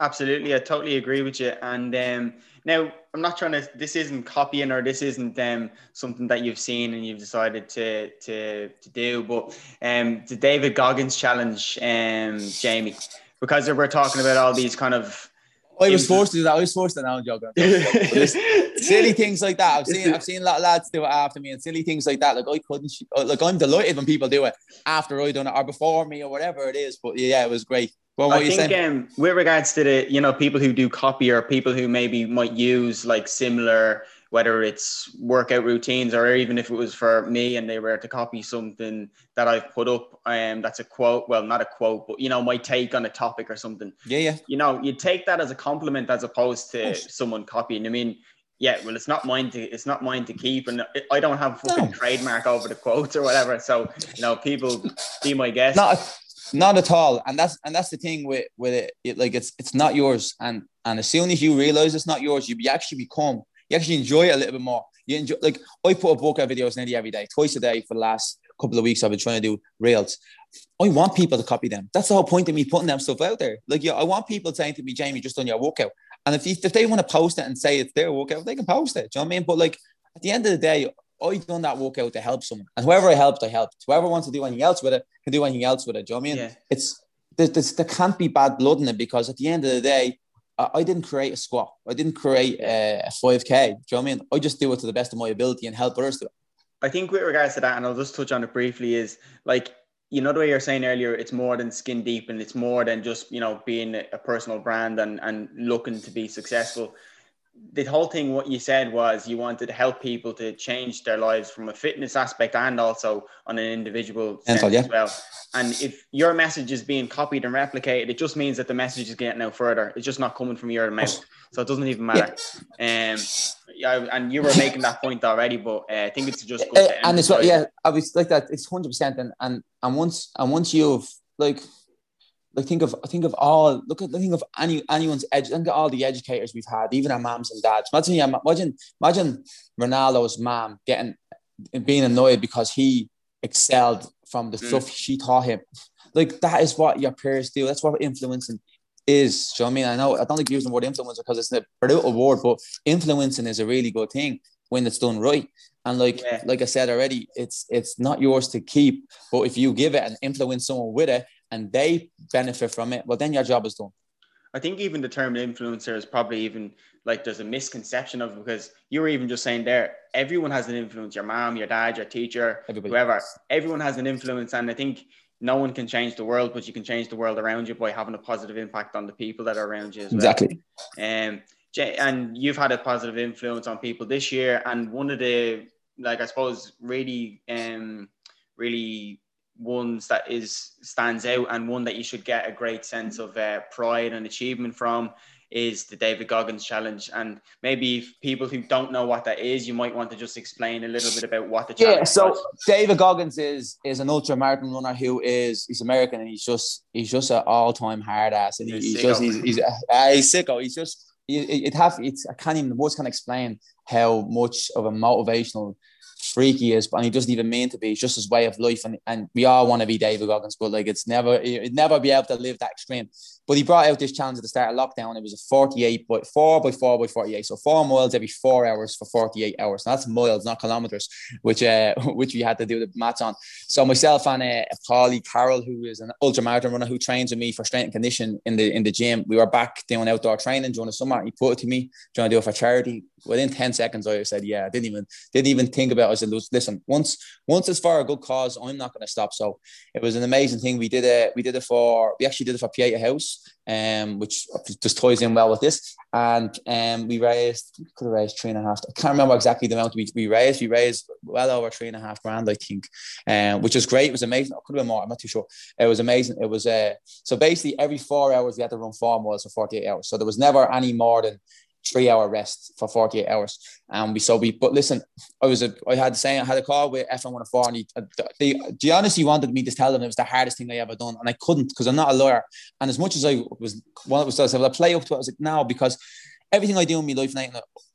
Absolutely, I totally agree with you. And um, now I'm not trying to. This isn't copying, or this isn't um, something that you've seen and you've decided to to to do. But um, the David Goggins challenge, um, Jamie, because we're talking about all these kind of I was forced to do that. I was forced to now jog. silly things like that. I've seen I've seen a lot of lads do it after me, and silly things like that. Like I couldn't. Uh, like I'm delighted when people do it after I done it or before me or whatever it is. But yeah, it was great. Well, what I think um, with regards to the you know people who do copy or people who maybe might use like similar whether it's workout routines or even if it was for me and they were to copy something that I've put up, um, that's a quote, well, not a quote, but you know, my take on a topic or something. Yeah, yeah. You know, you take that as a compliment as opposed to someone copying. I mean, yeah, well, it's not mine to it's not mine to keep, and I don't have a fucking no. trademark over the quotes or whatever. So you know, people be my guest. Not, not at all, and that's and that's the thing with with it. it like it's it's not yours, and and as soon as you realize it's not yours, you be actually become you actually enjoy it a little bit more. You enjoy like I put a book out videos nearly every day, twice a day for the last couple of weeks. I've been trying to do reels. I want people to copy them. That's the whole point of me putting them stuff out there. Like, yeah, I want people saying to me, Jamie, just done your workout. And if, you, if they want to post it and say it's their workout, they can post it. Do you know what I mean? But like at the end of the day, I've done that workout to help someone. And whoever I helped, I helped. Whoever wants to do anything else with it can do anything else with it. Do you know what I mean? Yeah. It's there, there can't be bad blood in it because at the end of the day, I didn't create a squat. I didn't create a 5K. Do you know what I mean? I just do it to the best of my ability and help others do it. I think with regards to that, and I'll just touch on it briefly, is like you know the way you're saying earlier, it's more than skin deep and it's more than just you know being a personal brand and and looking to be successful. The whole thing, what you said was you wanted to help people to change their lives from a fitness aspect and also on an individual sense yeah. as well. And if your message is being copied and replicated, it just means that the message is getting out further. It's just not coming from your mouth, so it doesn't even matter. Yeah. Um, yeah, and you were making that point already, but uh, I think it's just good uh, and it's yeah, I was like that. It's hundred percent, and and and once and once you've like like think of think of all look at think of any anyone's edge think of all the educators we've had, even our moms and dads. Imagine imagine imagine Ronaldo's mom getting being annoyed because he excelled from the mm. stuff she taught him. Like that is what your peers do. That's what influencing is. Do you know I mean? I know I don't like using the word influencer because it's a brutal word, but influencing is a really good thing when it's done right. And like yeah. like I said already, it's it's not yours to keep, but if you give it and influence someone with it, and they benefit from it, well, then your job is done. I think even the term influencer is probably even like there's a misconception of it because you were even just saying there, everyone has an influence. Your mom, your dad, your teacher, Everybody. whoever. Everyone has an influence, and I think no one can change the world, but you can change the world around you by having a positive impact on the people that are around you. Exactly. Um, and you've had a positive influence on people this year, and one of the like I suppose really um really ones that is stands out and one that you should get a great sense of uh, pride and achievement from is the David Goggins challenge. And maybe people who don't know what that is, you might want to just explain a little bit about what the challenge Yeah, so was. David Goggins is is an ultra marathon runner who is he's American and he's just he's just an all time hard ass and he, he's, he's just he's he's, uh, he's sicko. He's just it, it have it's I can't even the words can explain how much of a motivational freak he is, and he doesn't even mean to be. It's just his way of life, and, and we all want to be David Goggins, but like it's never, you'd never be able to live that extreme. But he brought out this challenge at the start of lockdown. It was a 48 by 4 by 4 by 48. So four miles every four hours for 48 hours. And that's miles, not kilometers, which uh, which we had to do the maths on. So myself and uh, Paulie Carroll, who is an ultra marathon runner who trains with me for strength and condition in the in the gym, we were back doing outdoor training during the summer. He put it to me, trying to do it for charity. Within 10 seconds, I said, Yeah, I didn't even didn't even think about it. I said, listen, once once it's for a good cause, I'm not gonna stop. So it was an amazing thing. We did it, we did it for we actually did it for Pieta House um, which just ties in well with this. And um, we raised, could have raised three and a half. I can't remember exactly the amount we, we raised. We raised well over three and a half grand, I think, um, which was great. It was amazing. It could have been more. I'm not too sure. It was amazing. It was uh, so basically every four hours we had to run four miles for 48 hours. So there was never any more than three hour rest for 48 hours. And we so we but listen, I was a I had the same I had a call with FM104 and he, uh, they, they honestly wanted me to tell them it was the hardest thing I ever done. And I couldn't because I'm not a lawyer. And as much as I was one was I said, well, I play up to it, I was like, no, because everything I do in my life now,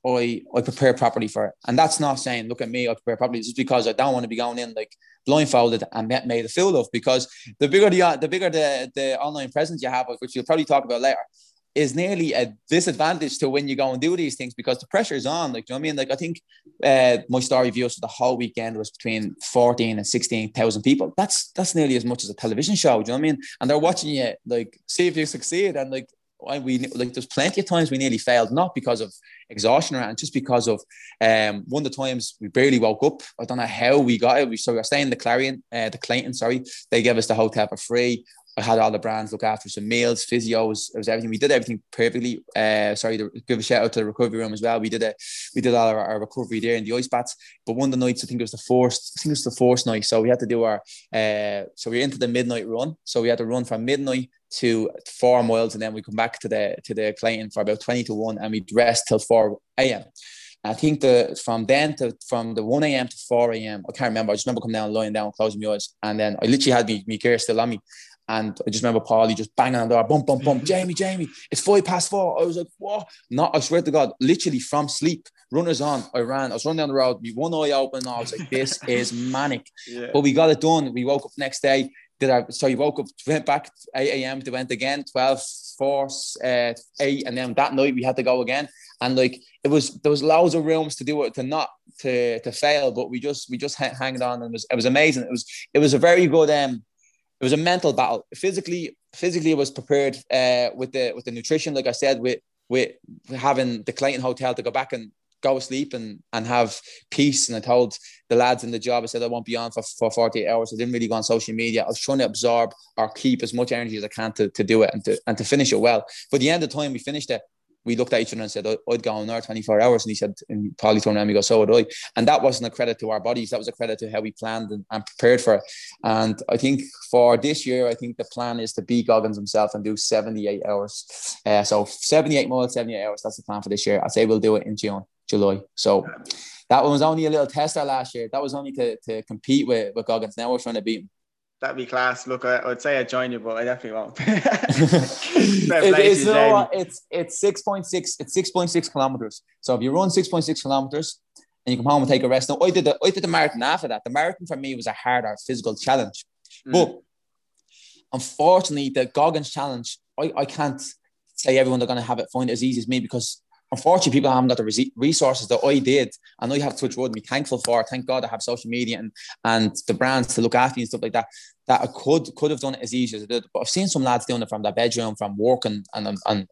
I, I prepare properly for it. And that's not saying, look at me, I prepare properly. It's just because I don't want to be going in like blindfolded and made a fool of because the bigger the the bigger the, the online presence you have, which you'll probably talk about later, is nearly a disadvantage to when you go and do these things because the pressure is on. Like, do you know what I mean? Like, I think uh, my story views for the whole weekend was between 14 and 16,000 people. That's that's nearly as much as a television show. Do you know what I mean? And they're watching you, like, see if you succeed. And like, we like there's plenty of times we nearly failed, not because of exhaustion or just because of um one of the times we barely woke up. I don't know how we got it. We so we were staying the Clarion, uh, the Clayton, sorry. They gave us the hotel for free. I had all the brands look after some meals, physios, it was everything. We did everything perfectly. Uh, sorry to give a shout out to the recovery room as well. We did it. We did all our, our, recovery there in the ice baths. But one of the nights, I think it was the fourth. I think it was the fourth night. So we had to do our. Uh, so we are into the midnight run. So we had to run from midnight to four miles, and then we come back to the to the client for about twenty to one, and we rest till four a.m. I think the from then to from the 1 a.m. to 4 a.m. I can't remember. I just remember coming down, lying down, closing my eyes, and then I literally had me, me gear still on me. And I just remember Paulie just banging on the door, bump, bump, bump, Jamie, Jamie, it's five past four. I was like, what? Not, I swear to God, literally from sleep, runners on, I ran, I was running down the road, me one eye open, I was like, this is manic. Yeah. But we got it done. We woke up next day, did our, so you woke up, went back 8 a.m. to went again, 12, 4, uh, 8, and then that night we had to go again. And like, it was, there was loads of rooms to do it, to not, to, to fail, but we just, we just hanged on and it was, it was amazing. It was, it was a very good, um, it was a mental battle. Physically, physically, it was prepared uh, with the with the nutrition, like I said, with with having the Clayton Hotel to go back and go sleep and and have peace. And I told the lads in the job, I said I won't be on for, for 48 hours. I didn't really go on social media. I was trying to absorb or keep as much energy as I can to, to do it and to and to finish it well. But the end of the time we finished it, we looked at each other and said, I'd go another 24 hours. And he said, and probably turned around and go, so would I. And that wasn't a credit to our bodies. That was a credit to how we planned and, and prepared for it. And I think for this year, I think the plan is to beat Goggins himself and do 78 hours. Uh, so 78 miles, 78 hours. That's the plan for this year. I say we'll do it in June, July. So that one was only a little tester last year. That was only to, to compete with, with Goggins. Now we're trying to beat him. That'd be class. Look, I, would say I'd join you, but I definitely won't. it, it's, no, it's it's six point six. It's six point six kilometers. So if you run six point six kilometers and you come home and take a rest, now I did the I did the marathon after that. The marathon for me was a harder physical challenge, mm. but unfortunately, the Goggins challenge, I, I can't say everyone they're going to have it find it as easy as me because unfortunately, people haven't got the resources that I did. I know you have Touch Road, and be thankful for. Thank God I have social media and and the brands to look after and stuff like that. That I could could have done it as easy as I did. But I've seen some lads doing it from their bedroom, from work, and and, and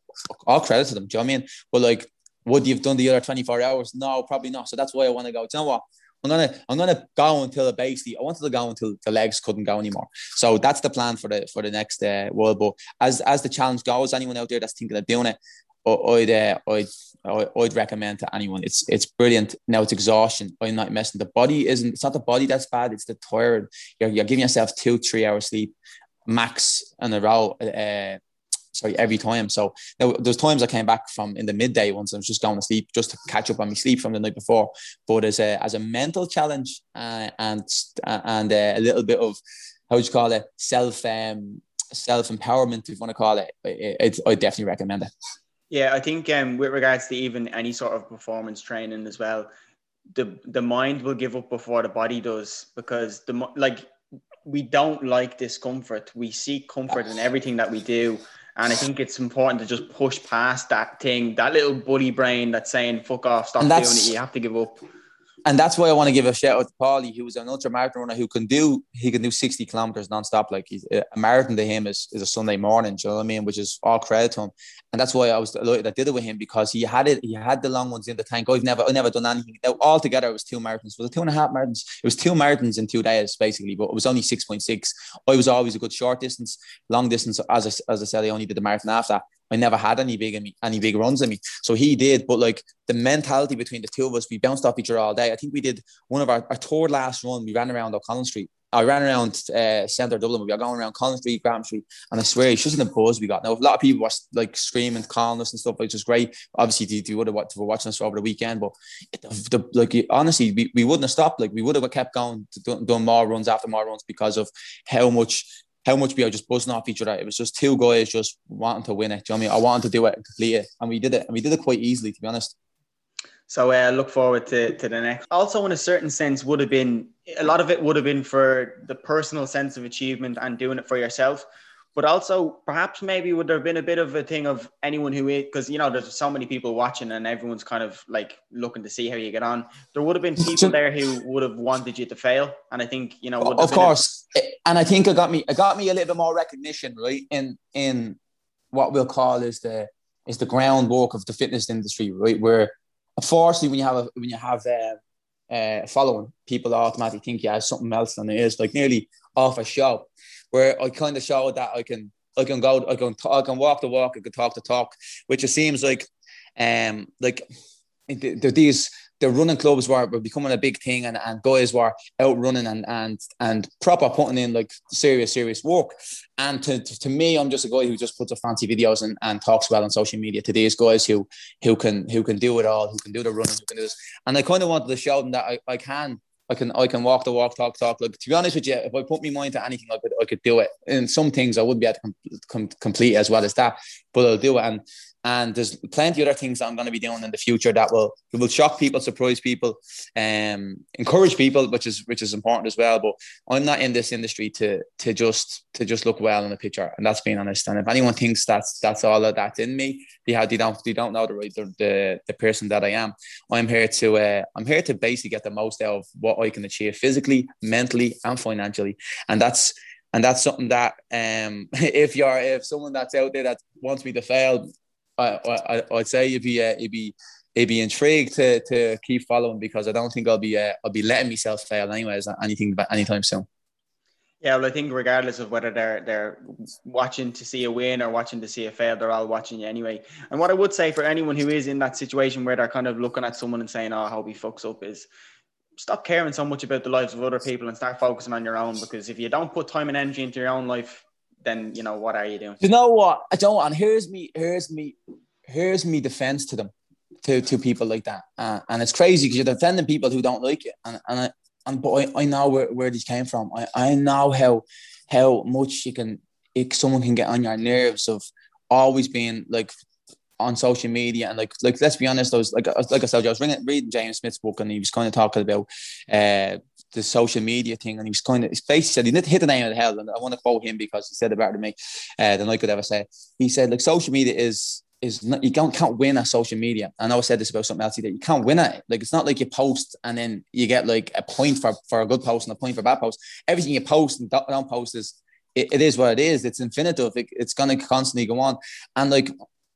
all credit to them. Do you know what I mean? But like, would you have done the other 24 hours? No, probably not. So that's why I want to go. Do you know what? I'm gonna I'm gonna go until basically I wanted to go until the legs couldn't go anymore. So that's the plan for the for the next uh, World But As as the challenge goes, anyone out there that's thinking of doing it, I'd, uh, I'd, I'd recommend to anyone. It's it's brilliant. Now it's exhaustion. I'm not messing. The body isn't. It's not the body that's bad. It's the tired. You're, you're giving yourself two three hours sleep max in a row. Uh, sorry, every time. So now there's times I came back from in the midday once I was just going to sleep just to catch up on my sleep from the night before. But as a as a mental challenge uh, and and uh, a little bit of how would you call it self um self empowerment if you want to call it, it, it I definitely recommend it. Yeah, I think um, with regards to even any sort of performance training as well, the the mind will give up before the body does because the like we don't like discomfort. We seek comfort in everything that we do. And I think it's important to just push past that thing, that little bully brain that's saying, fuck off, stop doing it, you have to give up and that's why I want to give a shout out to Paulie, who's an ultra marathon runner who can do he can do 60 kilometers nonstop. Like a marathon to him is, is a Sunday morning, you know what I mean? Which is all credit to him. And that's why I was delighted I did it with him because he had it, he had the long ones in the tank. I've never I've never done anything. All together it was two marathons. It was two and a half marathons. It was two marathons in two days, basically, but it was only 6.6. I was always a good short distance, long distance. As I, as I said, I only did the marathon after. I never had any big any big runs in me. So he did, but like the mentality between the two of us, we bounced off each other all day. I think we did one of our, our third last run. We ran around O'Connell Street. I ran around uh, centre Dublin. We were going around Collins Street, Grafton Street, and I swear it's just in the buzz we got. Now a lot of people were like screaming, calling us and stuff, which was great. Obviously, you, you would have were watching us over the weekend, but it, the, like honestly, we, we wouldn't have stopped. Like we would have kept going, to, done more runs after more runs because of how much how much we are just buzzing off each other. It was just two guys just wanting to win it. Do you know what I mean? I wanted to do it and complete it. And we did it. And we did it quite easily, to be honest. So I uh, look forward to, to the next. Also, in a certain sense, would have been a lot of it would have been for the personal sense of achievement and doing it for yourself but also perhaps maybe would there have been a bit of a thing of anyone who because you know there's so many people watching and everyone's kind of like looking to see how you get on. There would have been people there who would have wanted you to fail. And i think you know of course a- and i think it got me it got me a little bit more recognition right in in what we'll call is the is the groundwork of the fitness industry right where unfortunately when you have a when you have a, uh, following people automatically think you have something else than it is like nearly off a show where I kind of showed that I can I can go I can I can walk the walk I can talk the talk which it seems like um like these the running clubs were, were becoming a big thing and, and guys were out running and and and proper putting in like serious serious work. And to, to, to, me I'm just a guy who just puts up fancy videos and, and talks well on social media to these guys who who can who can do it all who can do the running who can do this. And I kind of wanted to show them that I, I can I can I can walk the walk, talk talk. Like to be honest with you, if I put my mind to anything, I could I could do it. In some things, I wouldn't be able to com- com- complete as well as that, but I'll do it. And and there's plenty of other things that I'm going to be doing in the future that will will shock people, surprise people, um, encourage people, which is which is important as well. But I'm not in this industry to to just to just look well in the picture, and that's being honest. And if anyone thinks that's that's all that that's in me, they have they don't they don't know the, the, the person that I am. I'm here to uh, I'm here to basically get the most out of what I can achieve physically, mentally, and financially, and that's and that's something that um, if you're if someone that's out there that wants me to fail I, I would say you'd be uh, you'd be you'd be intrigued to to keep following because I don't think I'll be uh, I'll be letting myself fail anyways anything anytime soon. Yeah, well, I think regardless of whether they're they're watching to see a win or watching to see a fail, they're all watching you anyway. And what I would say for anyone who is in that situation where they're kind of looking at someone and saying, "Oh, I hope he fucks up," is stop caring so much about the lives of other people and start focusing on your own. Because if you don't put time and energy into your own life, then you know what are you doing? You know what? I don't. And here's me. Here's me. Here's me defense to them, to to people like that. Uh, and it's crazy because you're defending people who don't like it. And and I, and but I, I know where, where these came from. I, I know how how much you can if someone can get on your nerves of always being like on social media and like like let's be honest, I was like like I said, I was reading, reading James Smith's book and he was kind of talking about uh the social media thing and he was kind of he basically said he didn't hit the name of the hell and I want to quote him because he said it better than me uh, than I could ever say. He said like social media is is not you can't can't win at social media. And I I said this about something else that you can't win at it. Like it's not like you post and then you get like a point for for a good post and a point for bad post. Everything you post and don't post is it, it is what it is. It's infinitive. It, it's gonna constantly go on. And like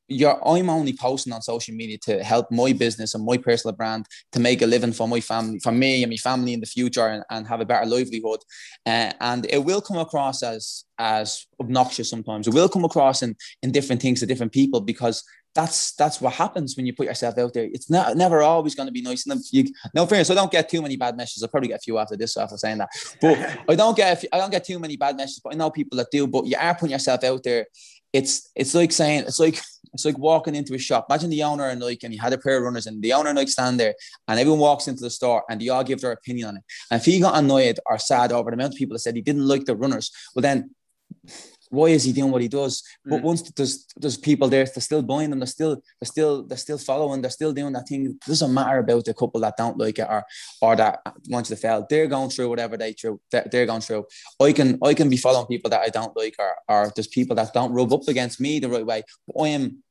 you're I'm only posting on social media to help my business and my personal brand to make a living for my family, for me and my family in the future and, and have a better livelihood. Uh, and it will come across as as obnoxious sometimes. It will come across in, in different things to different people because that's that's what happens when you put yourself out there. It's not never always going to be nice. And you, no fairness, I don't get too many bad messages. I'll probably get a few after this after saying that. But I don't get I don't get too many bad messages. But I know people that do. But you are putting yourself out there. It's it's like saying it's like it's like walking into a shop. Imagine the owner and like, and you had a pair of runners, and the owner and like stand there, and everyone walks into the store, and they all give their opinion on it. And if he got annoyed or sad over the amount of people that said he didn't like the runners, well then why is he doing what he does? Mm. But once there's there's people there, they're still buying them, they're still they're still they're still following, they're still doing that thing. It doesn't matter about the couple that don't like it or or that want to fail. They're going through whatever they through they're going through. I can I can be following people that I don't like or or there's people that don't rub up against me the right way. But I am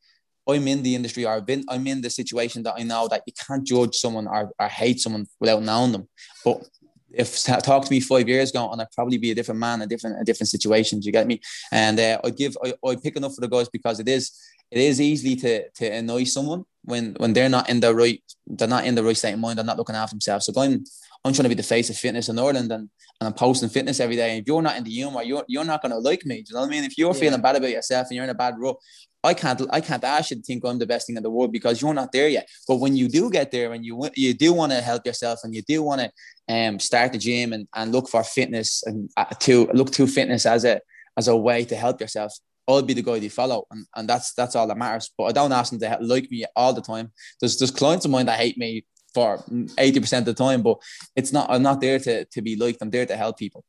I'm in the industry or I've been I'm in the situation that I know that you can't judge someone or, or hate someone without knowing them. But if talk to me five years ago, and I'd probably be a different man, a different a different situation. Do you get me? And uh, I give I, I'd pick enough for the guys because it is it is easy to to annoy someone when when they're not in the right they're not in the right state of mind. They're not looking after themselves. So going I'm trying to be the face of fitness in Ireland and, and I'm posting fitness every day. And if you're not in the humor, you're you're not gonna like me. Do you know what I mean? If you're yeah. feeling bad about yourself and you're in a bad rut, I can't I can't ask you to think I'm the best thing in the world because you're not there yet. But when you do get there and you you do want to help yourself and you do want to um start the gym and, and look for fitness and uh, to look to fitness as a as a way to help yourself, I'll be the guy they follow, and, and that's that's all that matters. But I don't ask them to like me all the time. There's there's clients of mine that hate me for 80% of the time, but it's not, I'm not there to, to be liked. I'm there to help people.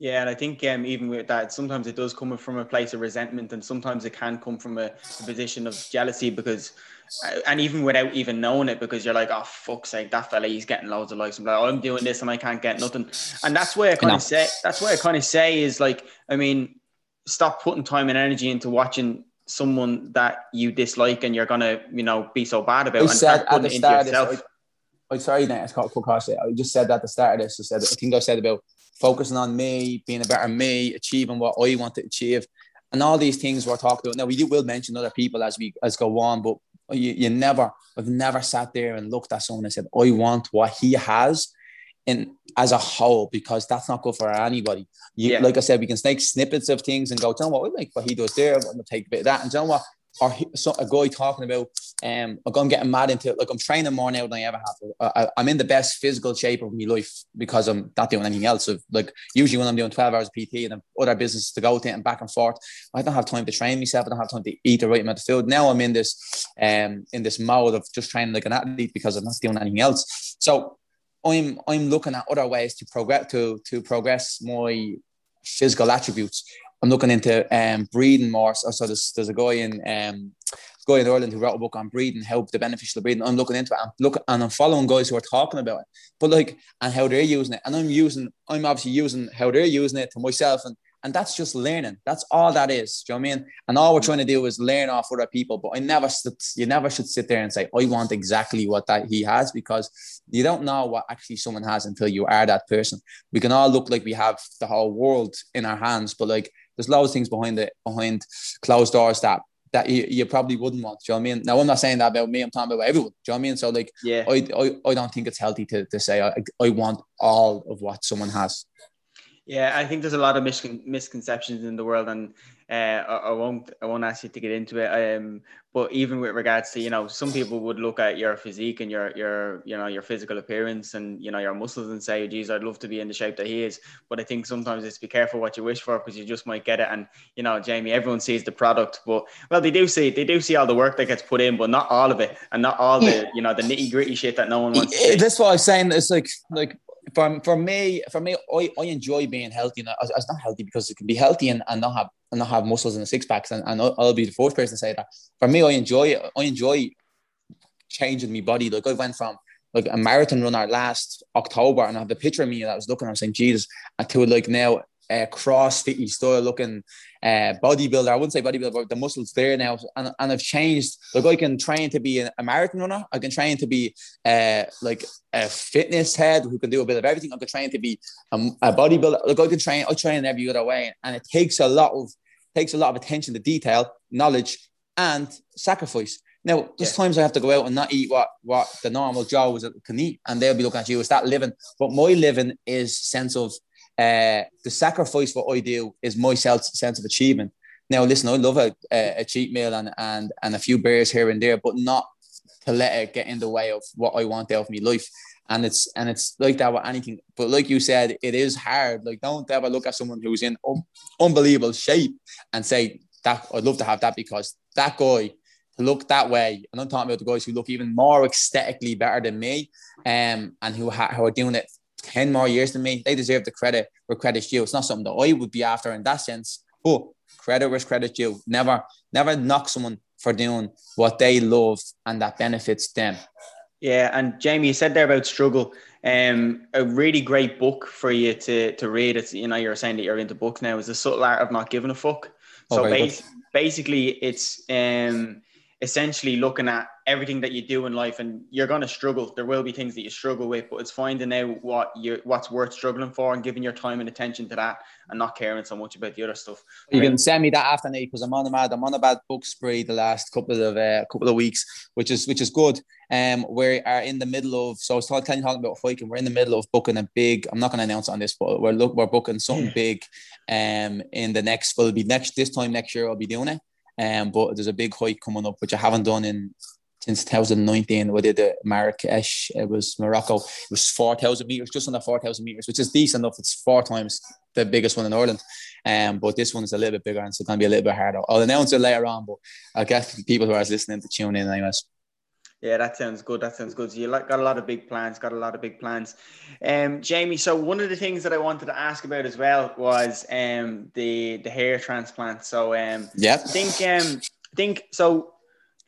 Yeah, and I think um, even with that, sometimes it does come from a place of resentment, and sometimes it can come from a, a, position of jealousy because, uh, and even without even knowing it, because you're like, oh fuck's sake, that fella, he's getting loads of likes. I'm like, oh, I'm doing this and I can't get nothing, and that's why I kind of say, that's why I kind of say is like, I mean, stop putting time and energy into watching someone that you dislike and you're gonna, you know, be so bad about, I and said at the start, yourself. Oh, sorry, Nate, it's called Kokoshi. I just said that at the start of this. I said, I think I said about focusing on me, being a better me, achieving what I want to achieve, and all these things we're talking about. Now we will mention other people as we as go on, but you, you never, I've never sat there and looked at someone and said, I want what he has in as a whole because that's not good for anybody. You, yeah. Like I said, we can take snippets of things and go, tell what we like what he does there. I'm gonna take a bit of that, and tell what or so, a guy talking about um I'm getting mad into it. Like I'm training more now than I ever have. I, I'm in the best physical shape of my life because I'm not doing anything else. So like usually when I'm doing 12 hours PT and other businesses to go to and back and forth, I don't have time to train myself. I don't have time to eat the right amount of food. Now I'm in this um in this mode of just training like an athlete because I'm not doing anything else. So I'm I'm looking at other ways to progress to to progress my physical attributes I'm looking into um, breathing more. So, so there's, there's a guy in um, guy in Ireland who wrote a book on breeding, how the beneficial breeding. I'm looking into it. I'm look and I'm following guys who are talking about it, but like and how they're using it. And I'm using, I'm obviously using how they're using it to myself, and and that's just learning. That's all that is. Do you know what I mean? And all we're trying to do is learn off other people. But I never, you never should sit there and say, I want exactly what that he has because you don't know what actually someone has until you are that person. We can all look like we have the whole world in our hands, but like there's loads of things behind it behind closed doors that that you, you probably wouldn't want. Do you know what I mean? Now I'm not saying that about me. I'm talking about everyone. Do you know what I mean? So like, yeah, I, I, I don't think it's healthy to, to say I, I want all of what someone has. Yeah, I think there's a lot of misconceptions in the world, and uh, I, I, won't I won't ask you to get into it. Um, but even with regards to you know, some people would look at your physique and your your you know your physical appearance and you know your muscles and say, "Geez, I'd love to be in the shape that he is." But I think sometimes it's be careful what you wish for because you just might get it. And you know, Jamie, everyone sees the product, but well, they do see they do see all the work that gets put in, but not all of it, and not all the you know the nitty gritty shit that no one wants. Yeah, that's what I'm saying. It's like like for, for me, for me, I, I enjoy being healthy. And I, it's not healthy because it can be healthy and, and not have and not have muscles and six packs. And, and I'll, I'll be the fourth person to say that. For me, I enjoy I enjoy changing my body. Like I went from like a marathon runner last October, and I have the picture of me that I was looking. I was saying, Jesus, to like now uh, CrossFit style looking uh, bodybuilder. I wouldn't say bodybuilder, but the muscles there now, and, and I've changed. Like I can train to be a marathon runner. I can train to be uh, like a fitness head who can do a bit of everything. I can train to be a, a bodybuilder. Like I can train. I train every other way, and it takes a lot of takes a lot of attention to detail, knowledge, and sacrifice. Now, there's yeah. times I have to go out and not eat what what the normal Joes can eat, and they'll be looking at you. Is that living? But my living is sense of uh, the sacrifice what I do is my self sense of achievement. Now, listen, I love a, a, cheat meal and, and, and a few beers here and there, but not to let it get in the way of what I want out of my life. And it's and it's like that with anything. But like you said, it is hard. Like, don't ever look at someone who's in un- unbelievable shape and say that I'd love to have that because that guy look that way. And I'm talking about the guys who look even more aesthetically better than me, um, and who, ha- who are doing it 10 more years than me, they deserve the credit where credit's due. It's not something that I would be after in that sense, but credit where credit's due. Never, never knock someone for doing what they love and that benefits them. Yeah, and Jamie, you said there about struggle. Um, a really great book for you to to read. It's you know you're saying that you're into books now. Is the subtle art of not giving a fuck. Oh, so bas- basically, it's um essentially looking at everything that you do in life and you're going to struggle. There will be things that you struggle with but it's finding out what you what's worth struggling for and giving your time and attention to that and not caring so much about the other stuff. You can send me that after because i'm on a mad i'm on a bad book spree the last couple of uh, couple of weeks which is which is good. Um we are in the middle of so i was talking, talking about fighting we're in the middle of booking a big i'm not going to announce on this but we're look we're booking something big um in the next will be next this time next year i'll be doing it um, but there's a big hike coming up, which I haven't done in since 2019. We did the Marrakesh. It was Morocco. It was 4,000 meters, just under 4,000 meters, which is decent enough. It's four times the biggest one in Ireland. Um, but this one is a little bit bigger and it's going to be a little bit harder. I'll announce it later on, but I guess people who are listening to tune in anyways. Yeah, that sounds good. That sounds good. So you like got a lot of big plans. Got a lot of big plans. Um, Jamie. So one of the things that I wanted to ask about as well was um the the hair transplant. So um yeah, I think um I think so.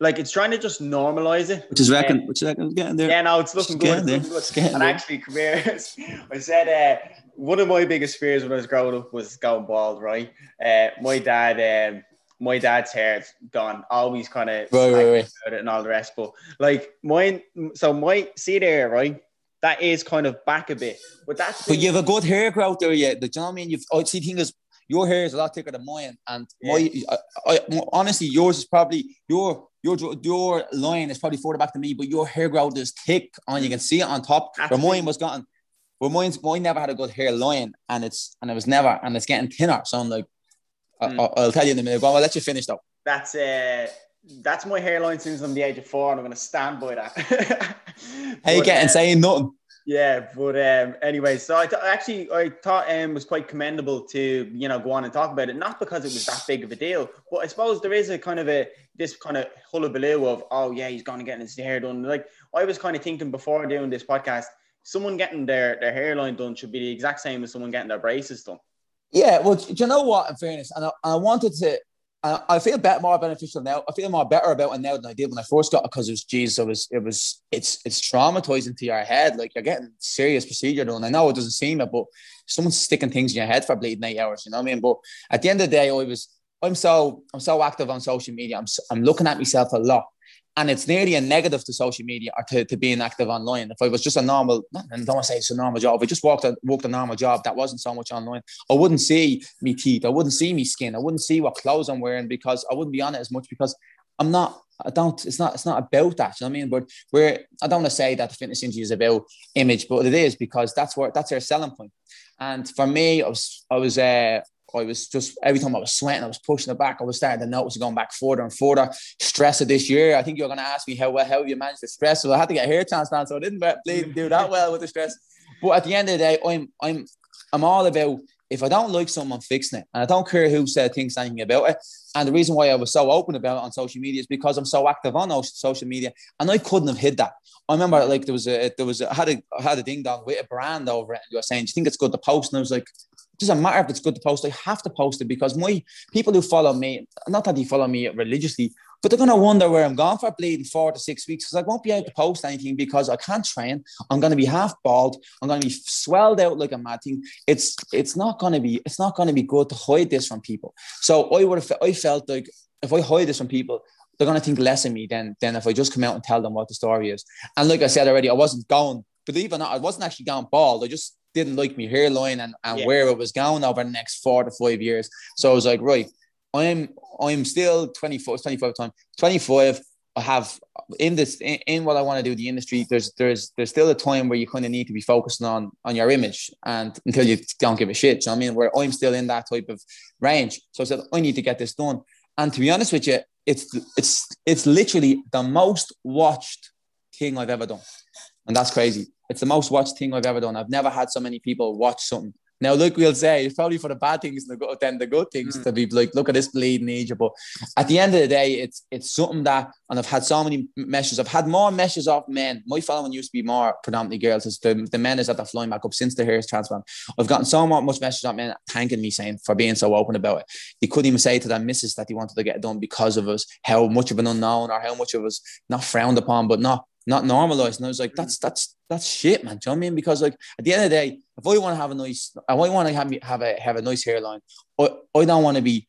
Like it's trying to just normalize it, which is reckon, um, which is reckon getting there. Yeah, no, it's looking it's good. It's looking. And there. actually, careers. I said uh, one of my biggest fears when I was growing up was going bald. Right, uh, my dad. Um, my dad's hair's gone. Always kind of right, right, right. about it and all the rest. But like mine, so my see there, right? That is kind of back a bit, but that's. But you have a good hair growth there yet. The you know what I mean? You've. Oh, see, thing is, your hair is a lot thicker than mine, and yeah. my, I, I, honestly, yours is probably your your your line is probably further back than me, but your hair growth is thick, and you can see it on top. But mine was gotten. Well, mine's mine never had a good hair line, and it's and it was never, and it's getting thinner. So I'm like, Mm. I'll, I'll, tell you in a minute. Go on, I'll let you finish though. That's uh, that's my hairline since I'm the age of four, and I'm going to stand by that. How you getting uh, saying nothing? Yeah, but um, anyway, so I th- actually I thought um was quite commendable to you know go on and talk about it, not because it was that big of a deal, but I suppose there is a kind of a this kind of hullabaloo of oh yeah he's going to get his hair done. Like I was kind of thinking before doing this podcast, someone getting their their hairline done should be the exact same as someone getting their braces done. Yeah, well, do you know what? In fairness, and I, I wanted to, I feel bit more beneficial now. I feel more better about it now than I did when I first got it because it was, geez, it was, it was, it's, it's traumatizing to your head. Like you're getting serious procedure done. I know it doesn't seem it, but someone's sticking things in your head for bleeding eight hours. You know what I mean? But at the end of the day, I was, I'm so, I'm so active on social media. I'm, I'm looking at myself a lot and it's nearly a negative to social media or to, to being active online. If I was just a normal, I don't want to say it's a normal job, if I just walked a, walked a normal job that wasn't so much online, I wouldn't see me teeth, I wouldn't see me skin, I wouldn't see what clothes I'm wearing because I wouldn't be on it as much because I'm not. I don't. It's not. It's not about that. You know what I mean? But we're. I don't want to say that the fitness industry is about image, but it is because that's where that's our selling point. And for me, I was. I was. Uh, I was just every time I was sweating, I was pushing it back. I was starting to notice going back further and further. Stress of this year. I think you're going to ask me how well how you managed the stress. So I had to get a hair transplant, so I didn't do that well with the stress. But at the end of the day, I'm I'm I'm all about if I don't like someone fixing it, and I don't care who said thinks anything about it. And the reason why I was so open about it on social media is because I'm so active on social media, and I couldn't have hid that. I remember like there was a there was a, I had a I had a ding dong with a brand over it, and you were saying, "Do you think it's good to post?" And I was like, "It doesn't matter if it's good to post. I have to post it because my people who follow me, not that they follow me religiously, but they're going to wonder where I'm gone for bleeding four to six weeks because I won't be able to post anything because I can't train. I'm going to be half bald. I'm going to be swelled out like a mad thing. It's it's not going to be it's not going to be good to hide this from people. So I would have I felt like if I hide this from people, they're going to think less of me than than if I just come out and tell them what the story is. And like I said already, I wasn't going. Believe it or not, I wasn't actually going bald. I just didn't like my hairline and, and yeah. where it was going over the next four to five years. So I was like, right, I'm I'm still 24, 25 time, 25. I have in this in, in what I want to do the industry. There's there's there's still a time where you kind of need to be focusing on on your image and until you don't give a shit. You know I mean? Where I'm still in that type of range. So I said I need to get this done. And to be honest with you, it's it's it's literally the most watched thing I've ever done, and that's crazy. It's the most watched thing I've ever done. I've never had so many people watch something now, look, we'll say it's probably for the bad things and the good, then the good things mm. to be like, look at this bleeding Egypt. But at the end of the day, it's it's something that, and I've had so many messages. I've had more messages off men. My following used to be more predominantly girls. It's the, the men is at the flying back up since the hair is transplant. I've gotten so much messages off men thanking me, saying for being so open about it. He couldn't even say to their missus that he wanted to get it done because of us, how much of an unknown or how much of us not frowned upon, but not not normalized. And I was like, mm. that's that's that's shit, man. Do you know what I mean? Because like at the end of the day, if I want to have a nice, if I want to have me have a have a nice hairline, I, I don't want to be.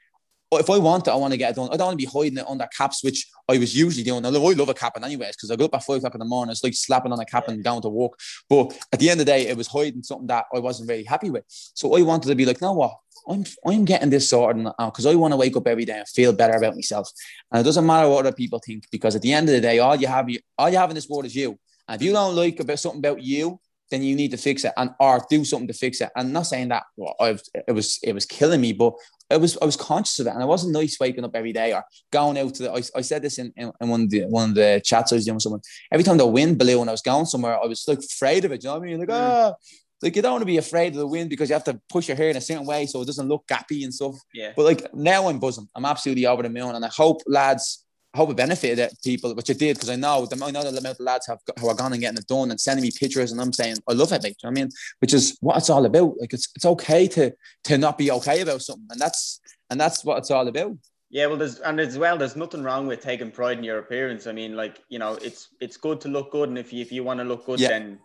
If I want it, I want to get it done. I don't want to be hiding it under caps, which I was usually doing. I love, I love a cap, anyways, because I go up at five o'clock in the morning. It's like slapping on a cap and down to work. But at the end of the day, it was hiding something that I wasn't really happy with. So I wanted to be like, no, what? I'm I'm getting this sorted out because I want to wake up every day and feel better about myself. And it doesn't matter what other people think because at the end of the day, all you have all you have in this world is you. And if you don't like about something about you, then you need to fix it and or do something to fix it. And I'm not saying that well, I've, it was it was killing me, but I was I was conscious of it, and it wasn't nice waking up every day or going out to. The, I, I said this in, in, in, one of the one of the chats I was doing with someone. Every time the wind blew and I was going somewhere, I was like afraid of it. You know what I mean? Like ah. Oh, like you don't want to be afraid of the wind because you have to push your hair in a certain way so it doesn't look gappy and stuff. Yeah. But like now I'm buzzing. I'm absolutely over the moon, and I hope lads I hope it benefited people, which it did, because I know the, I know the amount of lads have who are gone and getting it done and sending me pictures, and I'm saying I love it, mate. You know what I mean, which is what it's all about. Like it's it's okay to to not be okay about something, and that's and that's what it's all about. Yeah, well, there's and as well, there's nothing wrong with taking pride in your appearance. I mean, like you know, it's it's good to look good, and if you if you want to look good, yeah. then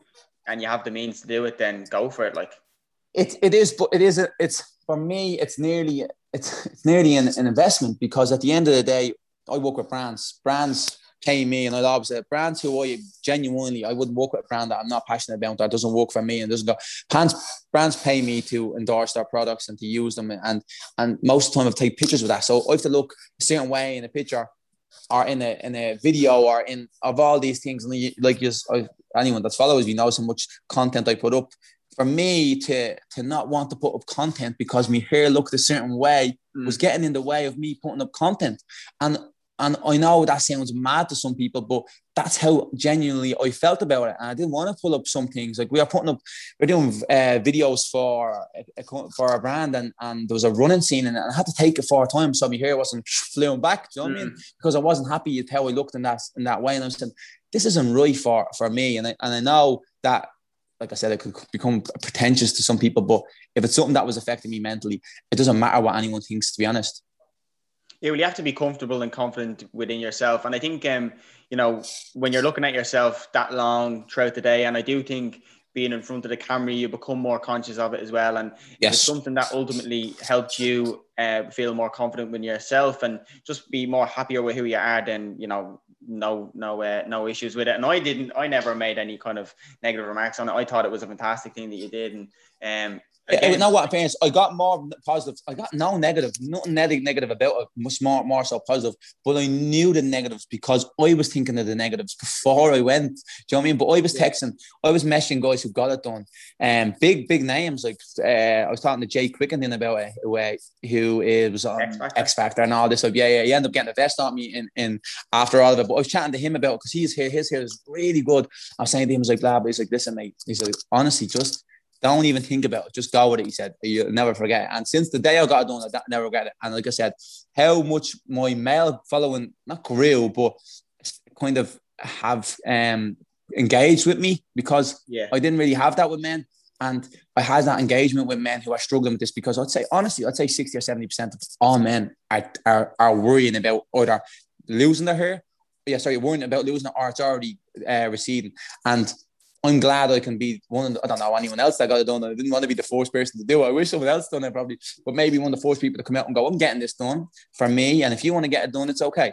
and you have the means to do it, then go for it. Like it it is, but it is a, it's for me, it's nearly it's it's nearly an, an investment because at the end of the day, I work with brands. Brands pay me, and I always say brands who I genuinely I wouldn't work with a brand that I'm not passionate about that doesn't work for me and doesn't go. Brands brands pay me to endorse their products and to use them, and and most of the time I take pictures with that. So I have to look a certain way in a picture, or in a in a video, or in of all these things. And like just anyone that follows me knows how much content I put up for me to to not want to put up content because my hair looked a certain way mm. was getting in the way of me putting up content. And and I know that sounds mad to some people, but that's how genuinely I felt about it. And I didn't want to pull up some things. Like we are putting up, we're doing uh, videos for a, for a brand, and, and there was a running scene, and I had to take it for a time, so my hair wasn't flying back. Do you know what mm. I mean? Mm. Because I wasn't happy with how I looked in that in that way, and I said, "This isn't right for for me." And I, and I know that like I said, it could become pretentious to some people. But if it's something that was affecting me mentally, it doesn't matter what anyone thinks, to be honest. Yeah, well, you have to be comfortable and confident within yourself. And I think, um, you know, when you're looking at yourself that long throughout the day, and I do think being in front of the camera, you become more conscious of it as well. And yes. it's something that ultimately helps you uh, feel more confident with yourself and just be more happier with who you are, then, you know, no no uh, no issues with it. And i didn't i never made any kind of negative remarks on it. I thought it was a fantastic thing that you did. And um Again, you know what, parents, I got more positive. I got no negative, nothing negative about it, much more, more so positive. But I knew the negatives because I was thinking of the negatives before I went. Do you know what I mean? But I was texting, I was messaging guys who got it done. And um, big, big names. Like uh, I was talking to Jay Quickenden about it, who, uh, who is on X Factor and all this. So yeah, yeah, he ended up getting the vest on me in, in after all of it. But I was chatting to him about because he's here, his hair is really good. I was saying to him, I was like, blah, but he's like, listen, mate. He's like, honestly, just don't even think about it. Just go with it. He said, You'll never forget. And since the day I got it done, I never forget it. And like I said, how much my male following, not grew, but kind of have um, engaged with me because yeah. I didn't really have that with men. And I had that engagement with men who are struggling with this because I'd say, honestly, I'd say 60 or 70% of all men are, are, are worrying about either losing their hair, yeah, sorry, worrying about losing it or it's already uh, receding. And I'm glad I can be one. Of the, I don't know anyone else that got it done. I didn't want to be the first person to do it. I wish someone else done it probably, but maybe one of the first people to come out and go, "I'm getting this done for me." And if you want to get it done, it's okay.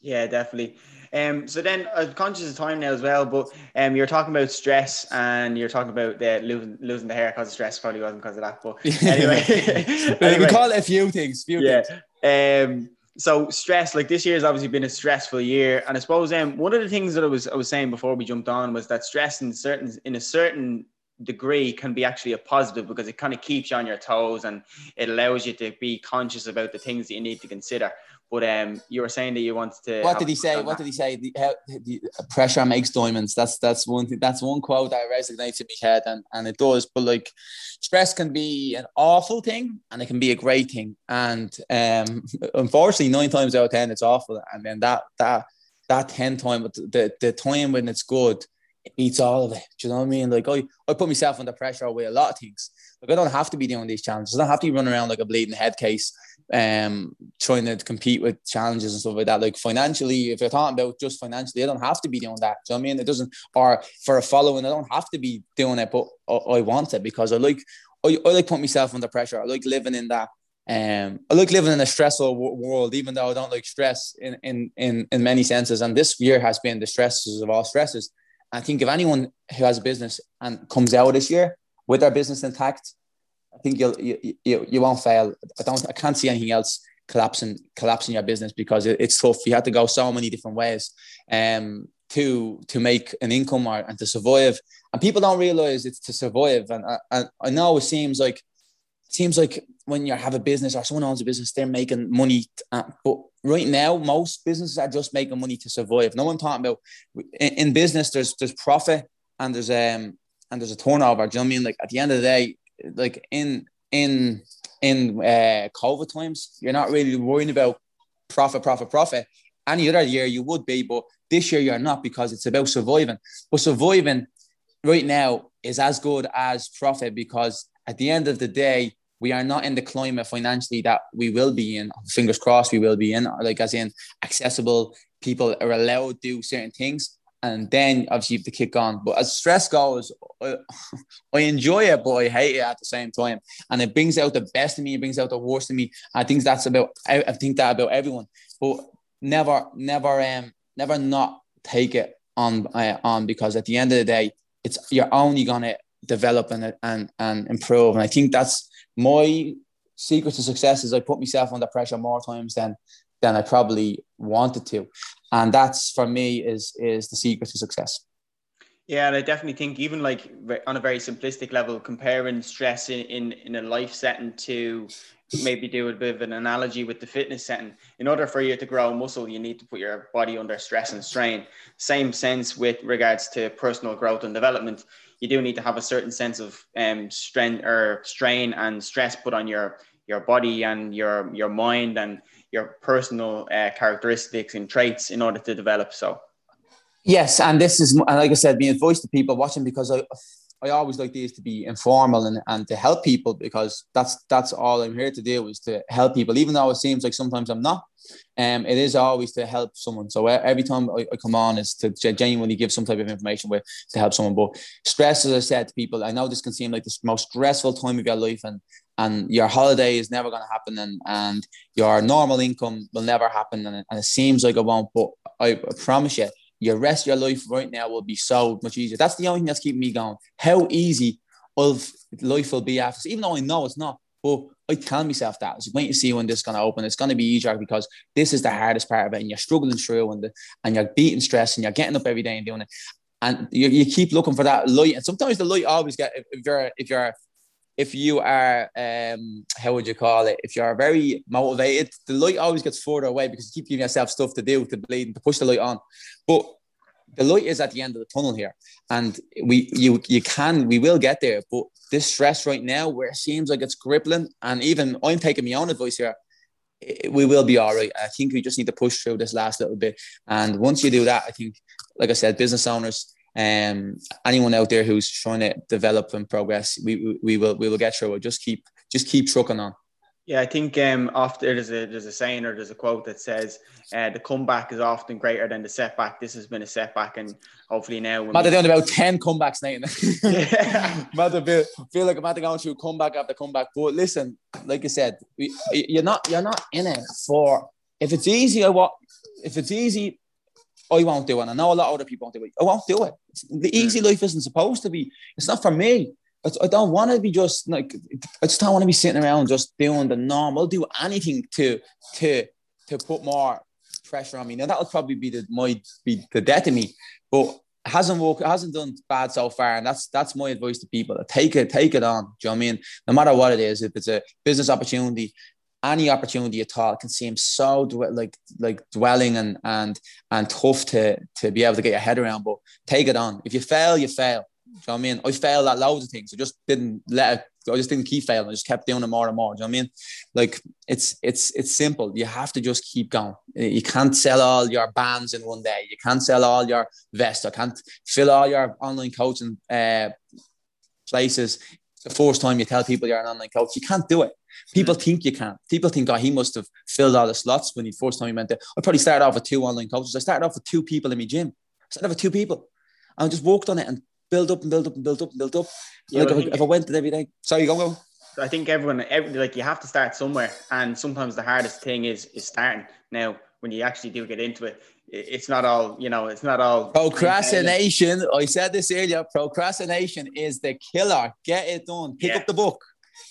Yeah, definitely. Um, so then I'm conscious of time now as well, but um, you're talking about stress and you're talking about the losing, losing the hair because of stress. Probably wasn't because of that, but anyway. anyway. we call it a few things. Few yeah. Things. Um, so stress like this year has obviously been a stressful year. And i suppose um, one of the things that i was i was saying before we jumped on was that stress in certain in a certain degree can be actually a positive because it kind of keeps you on your toes and it allows you to be conscious about the things that you need to consider but um, you were saying that you wanted to. What did he say? What did he say? The, how, the pressure makes diamonds. That's that's one thing. That's one quote that resonates in my head, and and it does. But like, stress can be an awful thing, and it can be a great thing. And um, unfortunately, nine times out of ten, it's awful. And then that that that ten time, the the time when it's good, it beats all of it. Do you know what I mean? Like I I put myself under pressure with a lot of things. Like I don't have to be doing these challenges. I don't have to be running around like a bleeding head case um, trying to compete with challenges and stuff like that. Like financially, if you're talking about just financially, I don't have to be doing that. Do you know what I mean? It doesn't, or for a following, I don't have to be doing it, but I, I want it because I like, I, I like putting myself under pressure. I like living in that. Um, I like living in a stressful w- world, even though I don't like stress in, in, in, in many senses. And this year has been the stresses of all stresses. I think if anyone who has a business and comes out this year with their business intact, I think you'll you, you, you won't fail. I don't I can't see anything else collapsing collapsing your business because it, it's tough. You have to go so many different ways um to to make an income or and to survive. And people don't realize it's to survive. And I, I know it seems like it seems like when you have a business or someone owns a business, they're making money. Uh, but right now, most businesses are just making money to survive. No one talking about in, in business. There's there's profit and there's um and there's a turnover. Do you know what I mean? Like at the end of the day, like in in in uh, COVID times, you're not really worrying about profit, profit, profit. Any other year you would be, but this year you're not because it's about surviving. But surviving right now is as good as profit because at the end of the day, we are not in the climate financially that we will be in. Fingers crossed, we will be in, like as in accessible. People are allowed to do certain things and then obviously you have to kick on. But as stress goes, I, I, enjoy it, but I hate it at the same time. And it brings out the best in me, it brings out the worst in me. I think that's about I, I think that about everyone. But never, never, um, never not take it on uh, on because at the end of the day, it's you're only gonna develop and and and improve. And I think that's my secret to success is I put myself under pressure more times than than I probably wanted to. And that's for me is is the secret to success. Yeah and i definitely think even like on a very simplistic level comparing stress in in, in a life setting to maybe do a bit of an analogy with the fitness setting in order for you to grow muscle you need to put your body under stress and strain. Same sense with regards to personal growth and development you do need to have a certain sense of um, strength or strain and stress put on your your body and your your mind and your personal uh, characteristics and traits in order to develop. So, yes, and this is like I said, being a voice to people watching because I. I always like these to be informal and, and to help people because that's that's all I'm here to do is to help people. Even though it seems like sometimes I'm not, um, it is always to help someone. So every time I, I, come on is to genuinely give some type of information with to help someone. But stress, as I said to people, I know this can seem like the most stressful time of your life, and and your holiday is never going to happen and, and your normal income will never happen and, and it seems like it won't but I promise you your rest your life right now will be so much easier that's the only thing that's keeping me going how easy of life will be after, even though I know it's not. But I tell myself that. It's wait to see when this is to open. It's to be easier because this is the hardest part of it, and you're struggling through, and the, and you're beating stress, and you're getting up every day and doing it, and you, you keep looking for that light. And sometimes the light always get if you're if you're if you are um how would you call it? If you're very motivated the light always gets further away because you keep giving yourself stuff to do to bleed to push the light on. But the light is at the end of the tunnel here and we you you can we will get there. But this stress right now where it seems like it's crippling and even i'm taking my own advice here we will be all right. I think we just need to push through this last little bit. And once you do that i think like i said business owners um, anyone out there who's trying to develop and progress, we, we, we will we will get through it. Just keep just keep trucking on. Yeah, I think um, often there's a there's a saying or there's a quote that says uh, the comeback is often greater than the setback. This has been a setback, and hopefully now. Matt, we... doing about ten comebacks, Nathan. yeah. Matt, feel, feel like I'm about to go through comeback after comeback. But listen, like I said, we, you're not you're not in it for if it's easy. I what if it's easy, Oh, I won't do it. And I know a lot of other people won't do it. I won't do it. The easy hmm. life isn't supposed to be. It's not for me. I don't want to be just like I just don't want to be sitting around just doing the norm. I'll do anything to to to put more pressure on me. Now that would probably be the might be the death of me, but it hasn't worked. It hasn't done bad so far, and that's that's my advice to people. Take it, take it on. Do you know what I mean? No matter what it is, if it's a business opportunity, any opportunity at all can seem so like like dwelling and and and tough to to be able to get your head around. But take it on. If you fail, you fail. Do you know what I mean? I failed at loads of things. I just didn't let it. I just didn't keep failing. I just kept doing it more and more. Do you know what I mean? Like it's it's it's simple. You have to just keep going. You can't sell all your bands in one day. You can't sell all your vests. I can't fill all your online coaching uh, places. the first time you tell people you're an online coach. You can't do it. People mm. think you can't. People think, oh, he must have filled all the slots when he first time he went there. I probably started off with two online coaches. I started off with two people in my gym. I started off with two people. I just worked on it and build up and build up and build up and build up. Yeah, like if, if, I went every day. Sorry, go go. I think everyone, every, like you have to start somewhere, and sometimes the hardest thing is is starting. Now, when you actually do get into it, it's not all you know. It's not all procrastination. I said this earlier. Procrastination is the killer. Get it done. Pick yeah. up the book.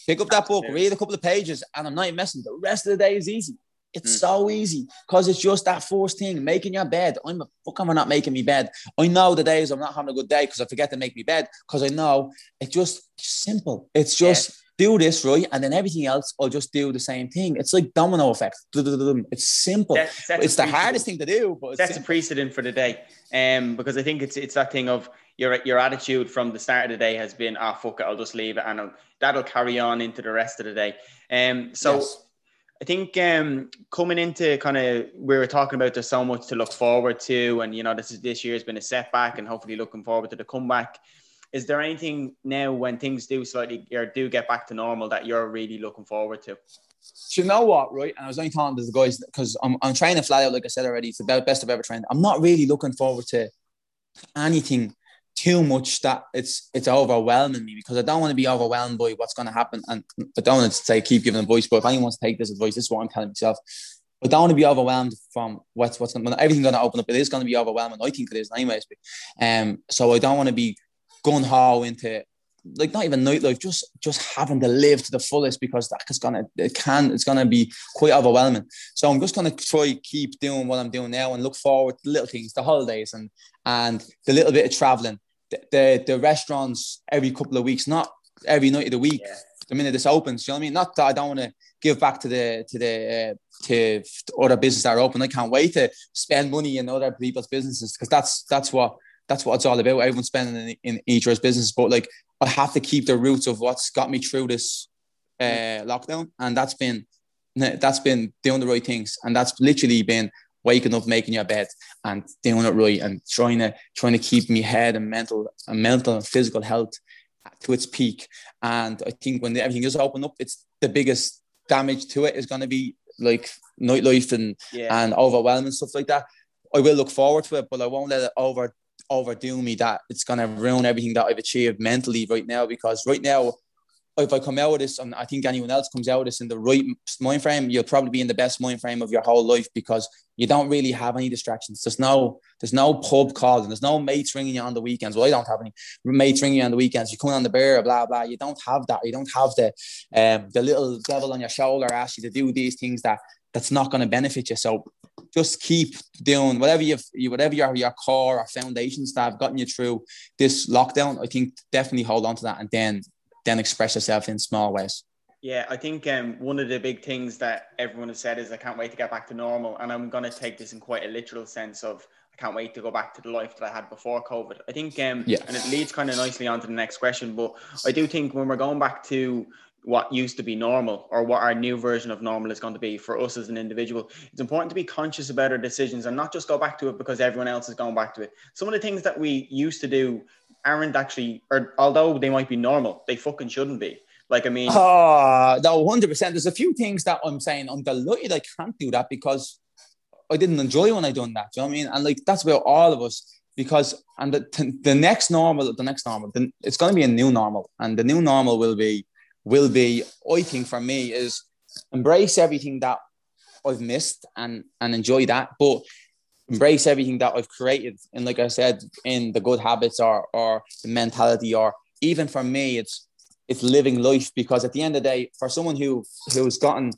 Pick up that book, read a couple of pages, and I'm not even messing. The rest of the day is easy. It's mm. so easy because it's just that first thing, making your bed. I'm a fuck am I not making me bed? I know the days I'm not having a good day because I forget to make me bed because I know it's just simple. It's just yeah. do this right, and then everything else I'll just do the same thing. It's like domino effect. It's simple. It's the hardest thing to do, but that's simple. a precedent for the day. Um, because I think it's it's that thing of your your attitude from the start of the day has been, ah, oh, fuck it, I'll just leave it, and I'll, that'll carry on into the rest of the day. Um, so. Yes. I think um, coming into kind of we were talking about there's so much to look forward to, and you know this is this year has been a setback, and hopefully looking forward to the comeback. Is there anything now when things do slightly or do get back to normal that you're really looking forward to? you know what, right? And I was only talking to the guys because I'm, I'm training flat out, like I said already. It's the best I've ever trained. I'm not really looking forward to anything too much that it's it's overwhelming me because I don't want to be overwhelmed by what's going to happen. And I don't want to say keep giving advice, but if anyone wants to take this advice, this is what I'm telling myself. I don't want to be overwhelmed from what's what's when everything's going to open up. It is going to be overwhelming. I think it is, anyways. Um, so I don't want to be gun ho into like not even nightlife, just just having to live to the fullest because that is gonna it can it's gonna be quite overwhelming. So I'm just gonna try keep doing what I'm doing now and look forward to little things, the holidays and and the little bit of traveling, the the, restaurants every couple of weeks, not every night of the week. Yeah. The minute this opens, you know what I mean? Not that I don't want to give back to the to the uh, to other businesses that are open. I can't wait to spend money in other people's businesses because that's that's what that's what it's all about. Everyone's spending in, in each other's business, but like I have to keep the roots of what's got me through this uh, lockdown, and that's been that's been doing the right things, and that's literally been waking up, making your bed, and doing it right, and trying to trying to keep me head and mental and mental and physical health to its peak. And I think when everything is open up, it's the biggest damage to it is going to be like nightlife and yeah. and overwhelming stuff like that. I will look forward to it, but I won't let it over overdo me that it's going to ruin everything that I've achieved mentally right now because right now if I come out of this, and I think anyone else comes out of this in the right mind frame, you'll probably be in the best mind frame of your whole life because you don't really have any distractions. There's no there's no pub calls and there's no mates ringing you on the weekends. Well, I don't have any mates ringing you on the weekends. You're come on the beer, blah blah. You don't have that. You don't have the um the little devil on your shoulder asking you to do these things that that's not going to benefit you. So just keep doing whatever you've whatever your your core or foundation have gotten you through this lockdown. I think definitely hold on to that and then then express yourself in small ways. Yeah, I think um, one of the big things that everyone has said is I can't wait to get back to normal, and I'm going to take this in quite a literal sense of I can't wait to go back to the life that I had before COVID. I think, um, yeah. and it leads kind of nicely on to the next question, but I do think when we're going back to what used to be normal or what our new version of normal is going to be for us as an individual. It's important to be conscious about our decisions and not just go back to it because everyone else is going back to it. Some of the things that we used to do aren't actually, or although they might be normal, they fucking shouldn't be. Like, I mean, oh, no, 100%. There's a few things that I'm saying I'm delighted I can't do that because I didn't enjoy when I done that. Do you know what I mean? And like, that's where all of us because, and the, the next normal, the next normal, the, it's going to be a new normal. And the new normal will be, will be, I think for me, is embrace everything that I've missed and, and enjoy that. But embrace everything that I've created. And like I said, in the good habits or or the mentality, or even for me, it's it's living life because at the end of the day, for someone who who's gotten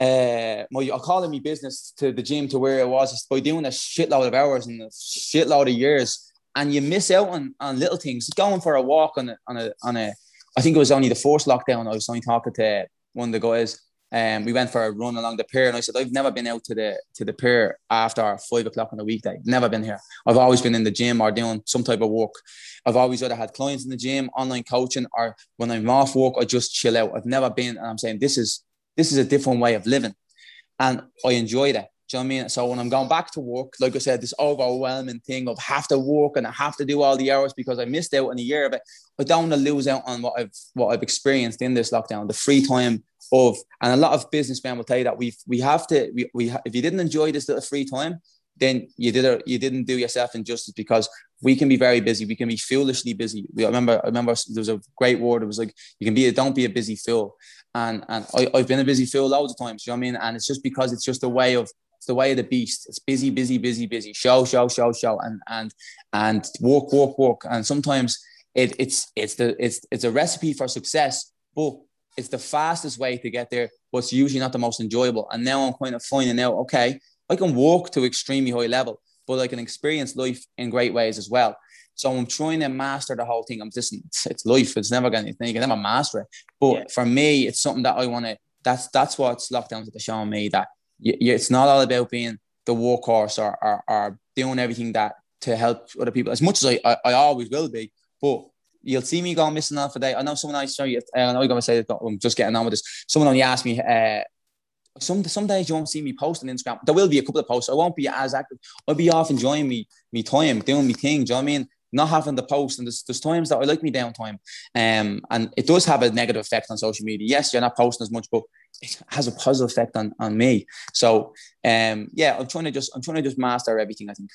uh my I'll call it my business to the gym to where it was just by doing a shitload of hours and a shitload of years and you miss out on, on little things. Going for a walk on a on a on a I think it was only the first lockdown. I was only talking to one of the guys um, we went for a run along the pier, and I said, "I've never been out to the to the pier after five o'clock on a weekday. Never been here. I've always been in the gym or doing some type of work. I've always either had clients in the gym, online coaching, or when I'm off work, I just chill out. I've never been, and I'm saying this is this is a different way of living, and I enjoy that. Do you know what I mean? So when I'm going back to work, like I said, this overwhelming thing of have to work and I have to do all the hours because I missed out on a year, but I don't want to lose out on what I've what I've experienced in this lockdown, the free time of, and a lot of businessmen will tell you that we we have to we, we if you didn't enjoy this little free time, then you did a, you didn't do yourself injustice because we can be very busy. We can be foolishly busy. We, I remember I remember there was a great word. It was like you can be a, don't be a busy fool. And and I, I've been a busy fool loads of times. You know what I mean? And it's just because it's just a way of the way of the beast. It's busy, busy, busy, busy. Show, show, show, show, and and and work, work, work. And sometimes it, it's it's the it's it's a recipe for success, but it's the fastest way to get there, but it's usually not the most enjoyable. And now I'm kind of finding out, okay, I can walk to extremely high level, but I can experience life in great ways as well. So I'm trying to master the whole thing. I'm just it's, life. It's never gonna you can never master it. But yeah. for me, it's something that I want to. That's that's what's lockdowns are showing me that it's not all about being the workhorse or, or, or doing everything that to help other people as much as I, I, I always will be. But you'll see me going missing off a day. I know someone I you. Uh, I know you're gonna say that I'm just getting on with this. Someone only asked me. Uh, some some days you won't see me post on Instagram. There will be a couple of posts. I won't be as active. I'll be off enjoying me me time, doing me thing. Do you know what I mean? Not having the post, and there's, there's times that I like me downtime, um, and it does have a negative effect on social media. Yes, you're not posting as much, but it has a positive effect on on me. So, um, yeah, I'm trying to just I'm trying to just master everything. I think.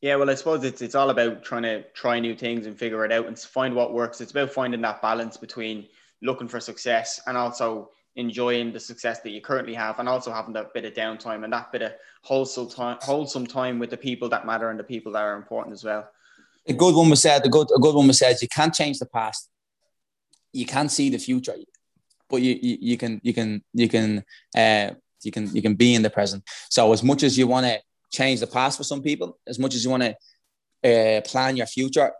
Yeah, well, I suppose it's it's all about trying to try new things and figure it out and find what works. It's about finding that balance between looking for success and also enjoying the success that you currently have and also having that bit of downtime and that bit of wholesome time wholesome time with the people that matter and the people that are important as well. A good one was said, a good a good one was said, you can't change the past. You can't see the future, but you you, you can you can you can uh you can you can be in the present. So as much as you want to change the past for some people. As much as you want to uh, plan your future,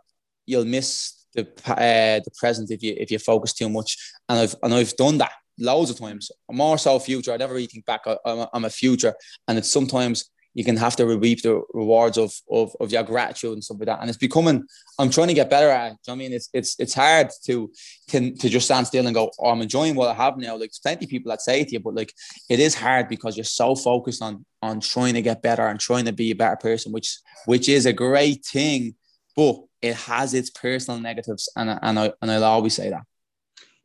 you'll miss the uh, the present if you if you focus too much. And I've and I've done that loads of times. I'm More so future. I never really think back. I, I'm, a, I'm a future, and it's sometimes you can have to reap the rewards of, of, of your gratitude and stuff like that. And it's becoming, I'm trying to get better at it. I mean, it's, it's, it's hard to, can, to just stand still and go, oh, I'm enjoying what I have now. Like there's plenty of people that say it to you, but like, it is hard because you're so focused on, on trying to get better and trying to be a better person, which, which is a great thing, but it has its personal negatives. And, and I, and I'll always say that.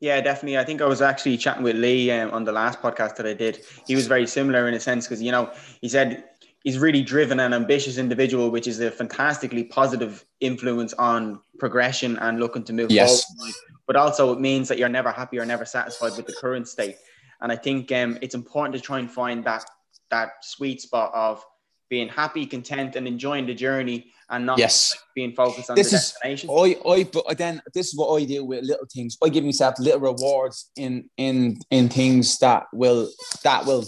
Yeah, definitely. I think I was actually chatting with Lee um, on the last podcast that I did. He was very similar in a sense because, you know, he said he's really driven and ambitious individual, which is a fantastically positive influence on progression and looking to move yes. forward. but also it means that you're never happy or never satisfied with the current state. And I think um, it's important to try and find that that sweet spot of being happy, content, and enjoying the journey, and not yes. being focused on this the is, destination. I, I, but then this is what I do with little things. I give myself little rewards in in in things that will that will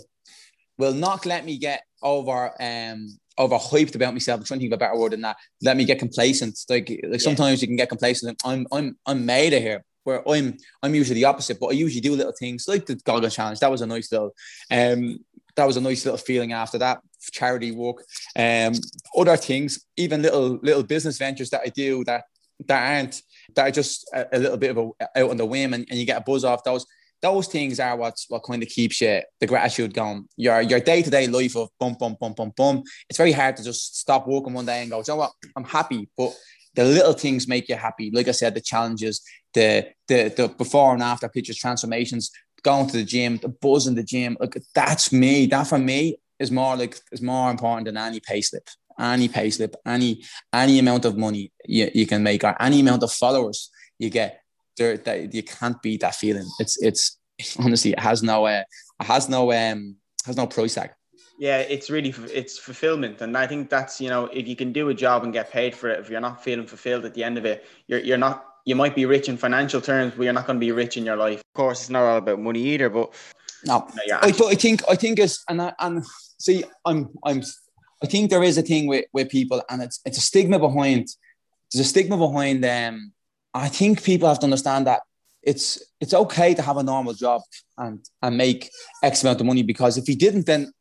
will not let me get over um over hyped about myself. I'm trying to think of a better word than that. Let me get complacent. Like like yeah. sometimes you can get complacent. I'm I'm I'm made of here. Where I'm I'm usually the opposite, but I usually do little things like the Goggins Challenge. That was a nice little um that was a nice little feeling after that charity work. Um, other things, even little little business ventures that I do that that aren't that are just a, a little bit of a out on the whim, and, and you get a buzz off those. Those things are what's what kind of keeps you the gratitude going. Your your day to day life of bum bum bum bum bum. It's very hard to just stop working one day and go, you know what, I'm happy, but the little things make you happy. Like I said, the challenges, the the the before and after pictures, transformations, going to the gym, the buzz in the gym. Like that's me. That for me is more like is more important than any payslip, any payslip, any any amount of money you, you can make or any amount of followers you get. There, that you can't beat that feeling. It's it's honestly it has no uh, it has no um has no price tag. Yeah, it's really it's fulfillment, and I think that's you know if you can do a job and get paid for it, if you're not feeling fulfilled at the end of it, you're you're not you might be rich in financial terms, but you're not going to be rich in your life. Of course, it's not all about money either, but no, no I, I think I think it's and I, and see, I'm I'm I think there is a thing with with people, and it's it's a stigma behind. There's a stigma behind them. Um, I think people have to understand that it's it's okay to have a normal job and and make X amount of money because if you didn't, then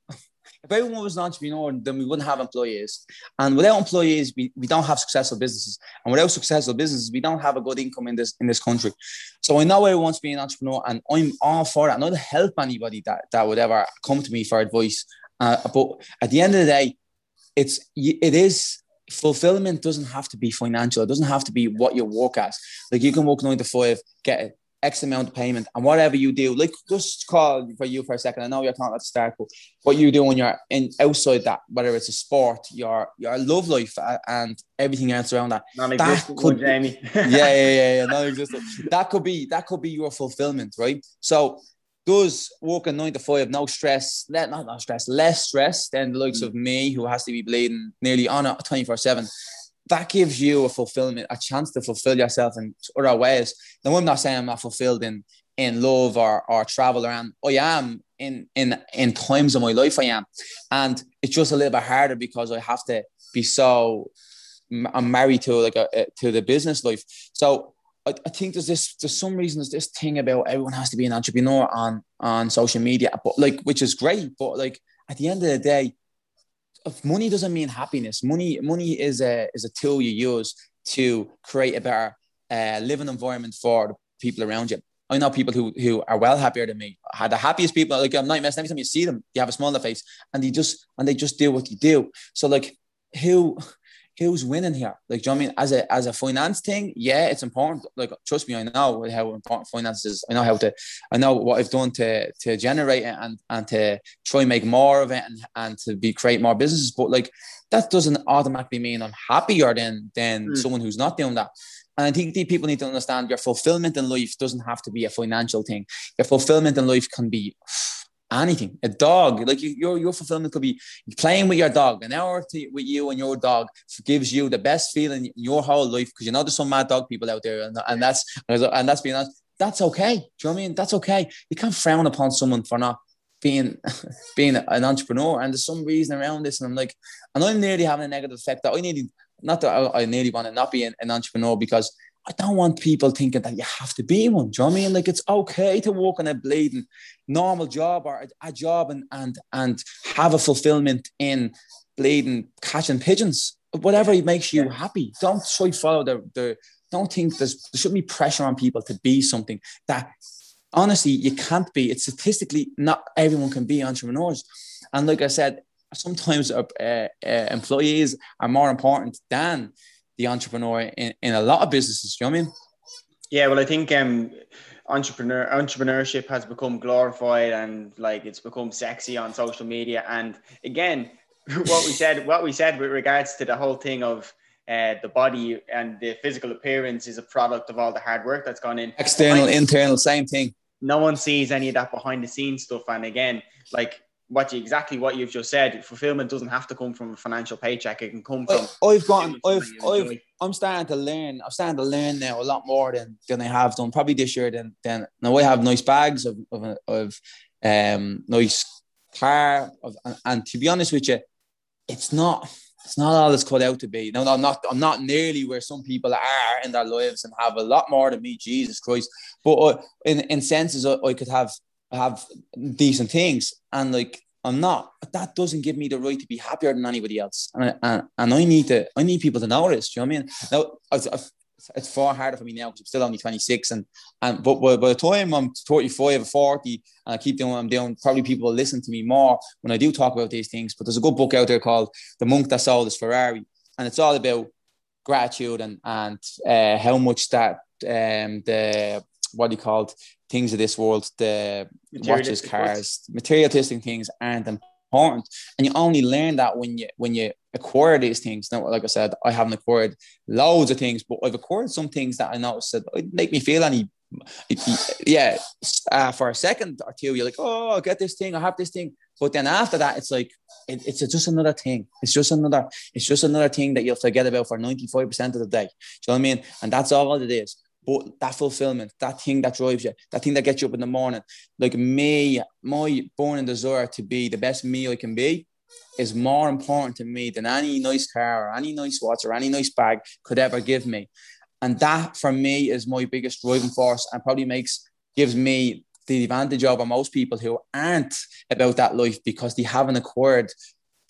if everyone was an entrepreneur, then we wouldn't have employees. And without employees, we, we don't have successful businesses. And without successful businesses, we don't have a good income in this in this country. So I know everyone wants to be an entrepreneur, and I'm all for that. I'm not to help anybody that, that would ever come to me for advice. Uh, but at the end of the day, it's it is fulfillment doesn't have to be financial. It doesn't have to be what you work at. Like you can work nine to five, get X amount of payment, and whatever you do, like just call for you for a second. I know you're talking at the start, but what you do when you're in outside that, whether it's a sport, your your love life, uh, and everything else around that, that could, Jamie. yeah, yeah, yeah, yeah, non-existent. that could be that could be your fulfillment, right? So does working nine to five, no stress, not not stress, less stress than the likes mm. of me, who has to be bleeding nearly on it 24 7 that gives you a fulfillment, a chance to fulfill yourself in other ways. Now, I'm not saying I'm not fulfilled in in love or or travel around. I am in in in times of my life. I am, and it's just a little bit harder because I have to be so. I'm married to like a, to the business life, so I, I think there's this there's some reason there's this thing about everyone has to be an entrepreneur on on social media, but like which is great, but like at the end of the day, money doesn't mean happiness. Money, money is a is a tool you use to create a better uh, living environment for the people around you. I know people who who are well happier than me. Had the happiest people. Like I'm not messing. Every time you see them, you have a smile on their face, and they just and they just do what you do. So like, who who's winning here? Like, do you know I mean? As a as a finance thing, yeah, it's important. Like, trust me, I know how important finance is. I know how to, I know what I've done to to generate it and and to try and make more of it and and to be create more businesses. But like, that doesn't automatically mean I'm happier than than mm. someone who's not doing that. And I think the people need to understand your fulfillment in life doesn't have to be a financial thing. Your fulfillment in life can be anything. A dog, like you, your your fulfillment could be playing with your dog. An hour to, with you and your dog gives you the best feeling in your whole life because you know there's some mad dog people out there, and, and that's and that's being honest. That's okay. Do you know what I mean? That's okay. You can't frown upon someone for not being being an entrepreneur. And there's some reason around this, and I'm like, and I'm nearly having a negative effect that I nearly not that I, I nearly want to not be an, an entrepreneur because I don't want people thinking that you have to be one. Do you know what I mean? Like it's okay to work on a bleeding normal job or a, a job and and and have a fulfillment in bleeding catching pigeons. Whatever makes you happy. Don't try follow the the don't think there's there shouldn't be pressure on people to be something that honestly you can't be. It's statistically not everyone can be entrepreneurs. And like I said, sometimes uh, uh, employees are more important than the entrepreneur in, in a lot of businesses. You know what I mean? Yeah, well, I think um, entrepreneur entrepreneurship has become glorified and like it's become sexy on social media. And again, what we said, what we said with regards to the whole thing of uh, the body and the physical appearance is a product of all the hard work that's gone in. External, internal, same thing. No one sees any of that behind the scenes stuff. And again, like what you exactly what you've just said, fulfillment doesn't have to come from a financial paycheck. It can come from. I've gone. I've. I've. I'm starting to learn. I'm starting to learn now a lot more than than I have done probably this year. Than than now I have nice bags of of, of um nice car of, and, and to be honest with you, it's not it's not all it's cut out to be. No, no, I'm not. I'm not nearly where some people are in their lives and have a lot more than me. Jesus Christ! But uh, in in senses, I, I could have have decent things, and like I'm not. That doesn't give me the right to be happier than anybody else, and I, and, and I need to. I need people to notice. Do you know what I mean? Now, I've, I've, it's far harder for me now because I'm still only 26 and and but by, by the time I'm 35 or 40 and I keep doing what I'm doing, probably people will listen to me more when I do talk about these things. But there's a good book out there called The Monk That Sold His Ferrari, and it's all about gratitude and and uh, how much that um, the what do you call it, things of this world, the watches, cars, materialistic things aren't important. And you only learn that when you when you acquire these things. Now, like I said, I haven't acquired loads of things, but I've acquired some things that I noticed that make me feel any. Yeah, uh, for a second or two, you're like, oh, I get this thing, I have this thing, but then after that, it's like it, it's just another thing. It's just another. It's just another thing that you'll forget about for ninety five percent of the day. Do you know what I mean? And that's all it is. But that fulfillment, that thing that drives you, that thing that gets you up in the morning, like me, my born and desire to be the best me I can be, is more important to me than any nice car or any nice watch or any nice bag could ever give me. And that for me is my biggest driving force and probably makes gives me the advantage over most people who aren't about that life because they haven't acquired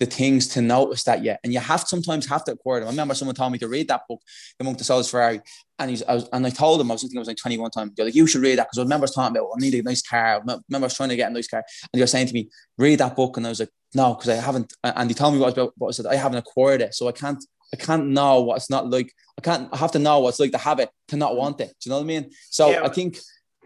the things to notice that yet. And you have sometimes have to acquire them. I remember someone told me to read that book, The Monk Sold His Ferrari. And he's I was, and I told him, I was thinking I was like 21 times. You're like, you should read that because I remember I was talking about I need a nice car. I remember I was trying to get a nice car. And you're saying to me, read that book. And I was like, no, because I haven't and he told me what about what I said, I haven't acquired it. So I can't I can't know what it's not like. I can't I have to know what it's like to have it to not want it. Do you know what I mean? So yeah, I think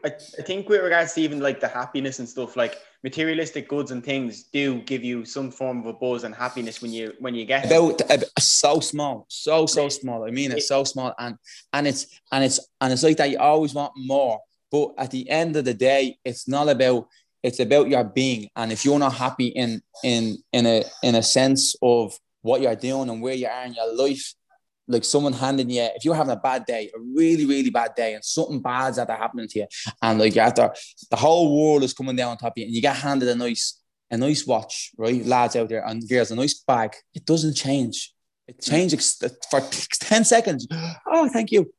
I, I think with regards to even like the happiness and stuff, like materialistic goods and things do give you some form of a buzz and happiness when you when you get about, about so small, so so small. I mean, it's so small, and and it's and it's and it's like that. You always want more, but at the end of the day, it's not about. It's about your being, and if you're not happy in in in a in a sense of what you're doing and where you are in your life, like someone handing you, if you're having a bad day, a really, really bad day, and something bad's that happening to you, and like after the whole world is coming down on top of you, and you get handed a nice, a nice watch, right, lads out there, and girls, a nice bag, it doesn't change. It mm. changes for 10 seconds. Oh, thank you.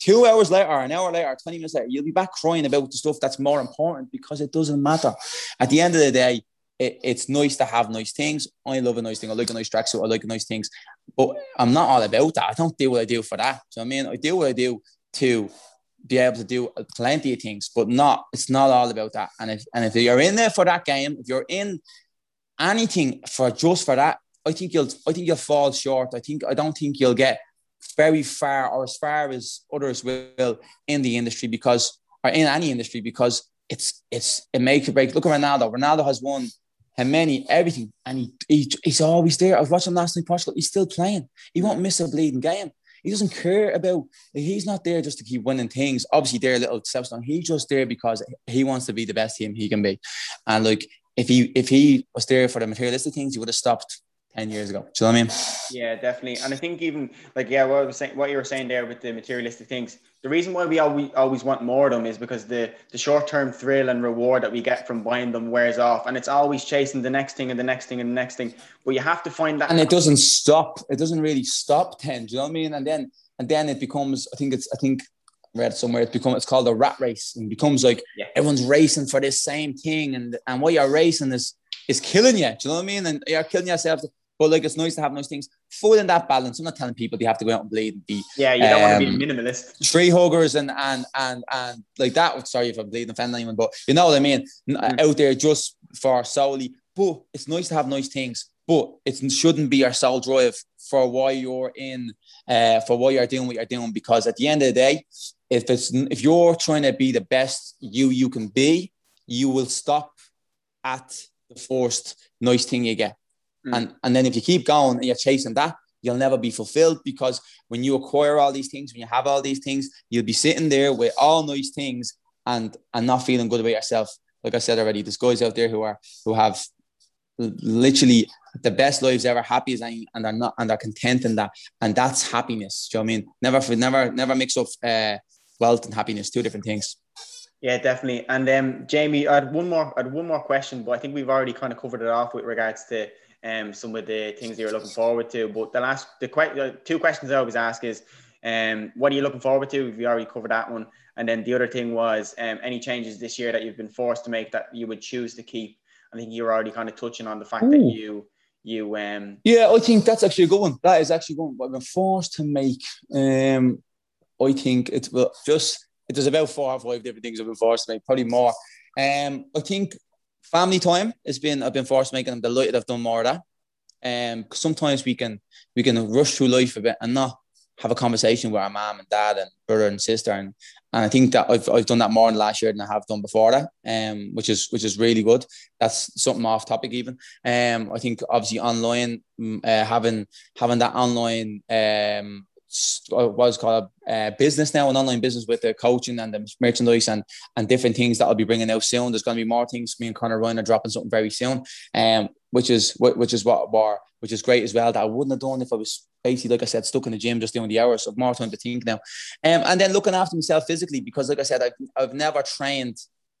Two hours later, an hour later, 20 minutes later, you'll be back crying about the stuff that's more important because it doesn't matter. At the end of the day, it, it's nice to have nice things. I love a nice thing. I like a nice tracksuit. I like nice things, but I'm not all about that. I don't do what I do for that. So I mean, I do what I do to be able to do plenty of things, but not. It's not all about that. And if and if you're in there for that game, if you're in anything for just for that, I think you'll I think you'll fall short. I think I don't think you'll get very far or as far as others will in the industry because or in any industry because it's it's it makes or break. Look at Ronaldo. Ronaldo has won many, everything. And he, he he's always there. I was watching last night Portugal. He's still playing. He won't miss a bleeding game. He doesn't care about. He's not there just to keep winning things. Obviously, they're a little down. He's just there because he wants to be the best team he can be. And like, if he if he was there for the materialistic things, he would have stopped 10 years ago. Do you know what I mean? Yeah, definitely. And I think even like, yeah, what I was saying, what you were saying there with the materialistic things, the reason why we always, always want more of them is because the, the short term thrill and reward that we get from buying them wears off. And it's always chasing the next thing and the next thing and the next thing. But you have to find that. And it doesn't stop. It doesn't really stop 10. Do you know what I mean? And then, and then it becomes, I think it's, I think, read somewhere it's become it's called a rat race and becomes like yeah. everyone's racing for this same thing and and what you're racing is is killing you. Do you know what I mean? And you're killing yourself. But like it's nice to have nice things. in that balance. I'm not telling people they have to go out and bleed and be yeah, you don't um, want to be minimalist. Tree huggers and and and and like that. Sorry if I'm bleeding offending anyone, but you know what I mean. Mm. Out there just for solely. But it's nice to have nice things. But it shouldn't be your sole drive for why you're in, uh, for why you're doing what you're doing. Because at the end of the day, if it's if you're trying to be the best you you can be, you will stop at the first nice thing you get. Mm. And and then if you keep going and you're chasing that, you'll never be fulfilled because when you acquire all these things, when you have all these things, you'll be sitting there with all nice things and and not feeling good about yourself. Like I said already, there's guys out there who are who have literally the best lives ever, happy as any, and they're not and they're content in that, and that's happiness. Do you know what I mean? Never, never, never mix up uh, wealth and happiness, two different things. Yeah, definitely. And um, Jamie, I had one more, I had one more question, but I think we've already kind of covered it off with regards to um, some of the things you're looking forward to. But the last, the, que- the two questions I always ask is, um, what are you looking forward to? We already covered that one. And then the other thing was um, any changes this year that you've been forced to make that you would choose to keep. I think you were already kind of touching on the fact Ooh. that you you um yeah I think that's actually a good one. That is actually one. I've been forced to make. Um, I think it's well, just it was about four or five different things I've been forced to make, probably more. Um, I think family time has been I've been forced making. I'm delighted I've done more of that. Um, sometimes we can we can rush through life a bit and not have a conversation with our mom and dad and brother and sister and and I think that I've, I've done that more in the last year than I have done before that um which is which is really good that's something off topic even um I think obviously online mm, uh, having having that online um what's called uh, business now, an online business with the coaching and the merchandise and and different things that I'll be bringing out soon. There's going to be more things. Me and Conor Ryan are dropping something very soon, um, which is which is what bar which is great as well. That I wouldn't have done if I was basically, like I said, stuck in the gym just doing the hours. of more time to think now. Um, and then looking after myself physically, because like I said, I've, I've never trained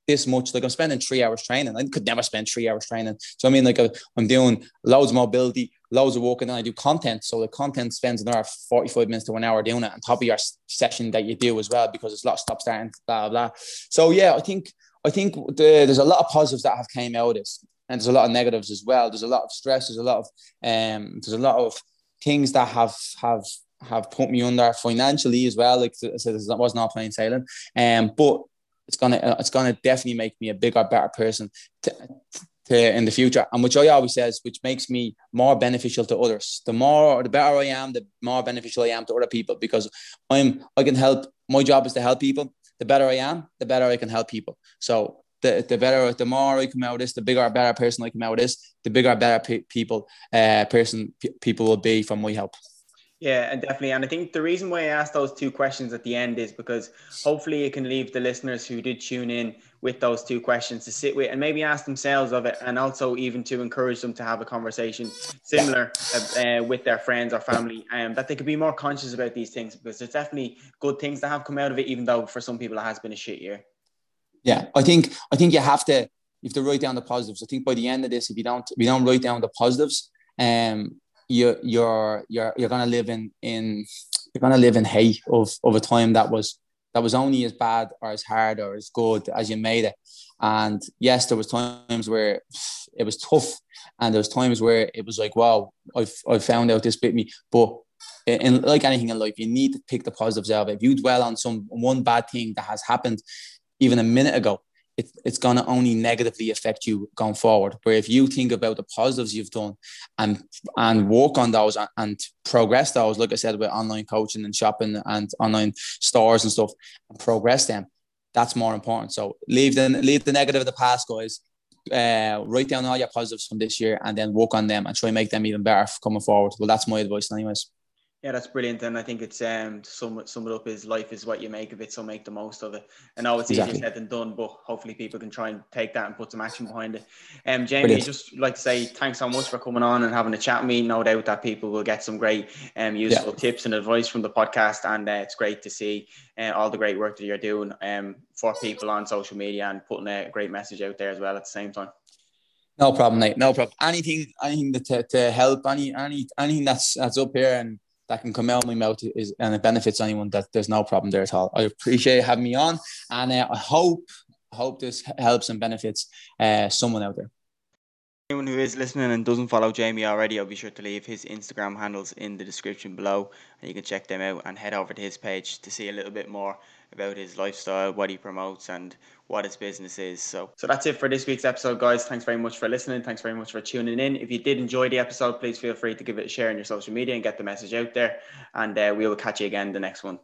this much. Like I'm spending three hours training. I could never spend three hours training. So I mean, like I'm doing loads of mobility, loads of walking, and I do content. So the content spends another 45 minutes to an hour doing it on top of your session that you do as well, because it's a lot of stop starting, blah, blah, blah. So yeah, I think I think the, there's a lot of positives that have came out of this. And there's a lot of negatives as well. There's a lot of stress. There's a lot of um, there's a lot of things that have have have put me under financially as well. Like I said, I was not playing sailing, um, but it's gonna it's gonna definitely make me a bigger, better person to, to in the future. And which I always says, which makes me more beneficial to others. The more, the better I am, the more beneficial I am to other people because I'm I can help. My job is to help people. The better I am, the better I can help people. So the, the better, the more I come out of this, the bigger, better person I come out of this, the bigger, better pe- people, uh, person p- people will be from my help. Yeah, and definitely. And I think the reason why I asked those two questions at the end is because hopefully it can leave the listeners who did tune in with those two questions to sit with and maybe ask themselves of it, and also even to encourage them to have a conversation similar uh, uh, with their friends or family, and um, that they could be more conscious about these things because there's definitely good things that have come out of it, even though for some people it has been a shit year. Yeah, I think I think you have to you have to write down the positives. I think by the end of this, if you don't if you don't write down the positives, um, you you're you're you're gonna live in in you're gonna live in hate of of a time that was that was only as bad or as hard or as good as you made it. And yes, there was times where it was tough, and there was times where it was like, wow, I've I've found out this bit me. But in, like anything in life, you need to pick the positives out of it. If you dwell on some one bad thing that has happened, even a minute ago, it, it's going to only negatively affect you going forward. Where if you think about the positives you've done and and work on those and, and progress those, like I said, with online coaching and shopping and online stores and stuff, and progress them, that's more important. So leave the leave the negative of the past, guys. Uh, write down all your positives from this year and then work on them and try and make them even better coming forward. Well, that's my advice, anyways. Yeah, that's brilliant, and I think it's um to sum sum it up is life is what you make of it, so make the most of it. I know it's exactly. easier said than done, but hopefully people can try and take that and put some action behind it. Um, Jamie, brilliant. just like to say thanks so much for coming on and having a chat with me. No doubt that people will get some great um useful yeah. tips and advice from the podcast, and uh, it's great to see uh, all the great work that you're doing um for people on social media and putting a great message out there as well at the same time. No problem, mate. No problem. Anything, anything to, to help, any, any, anything that's that's up here and that can come out of my mouth is and it benefits anyone that there's no problem there at all. I appreciate having me on and uh, I hope hope this helps and benefits uh, someone out there. Anyone who is listening and doesn't follow Jamie already, I'll be sure to leave his Instagram handles in the description below and you can check them out and head over to his page to see a little bit more about his lifestyle, what he promotes, and what his business is. So, so that's it for this week's episode, guys. Thanks very much for listening. Thanks very much for tuning in. If you did enjoy the episode, please feel free to give it a share on your social media and get the message out there. And uh, we will catch you again the next one.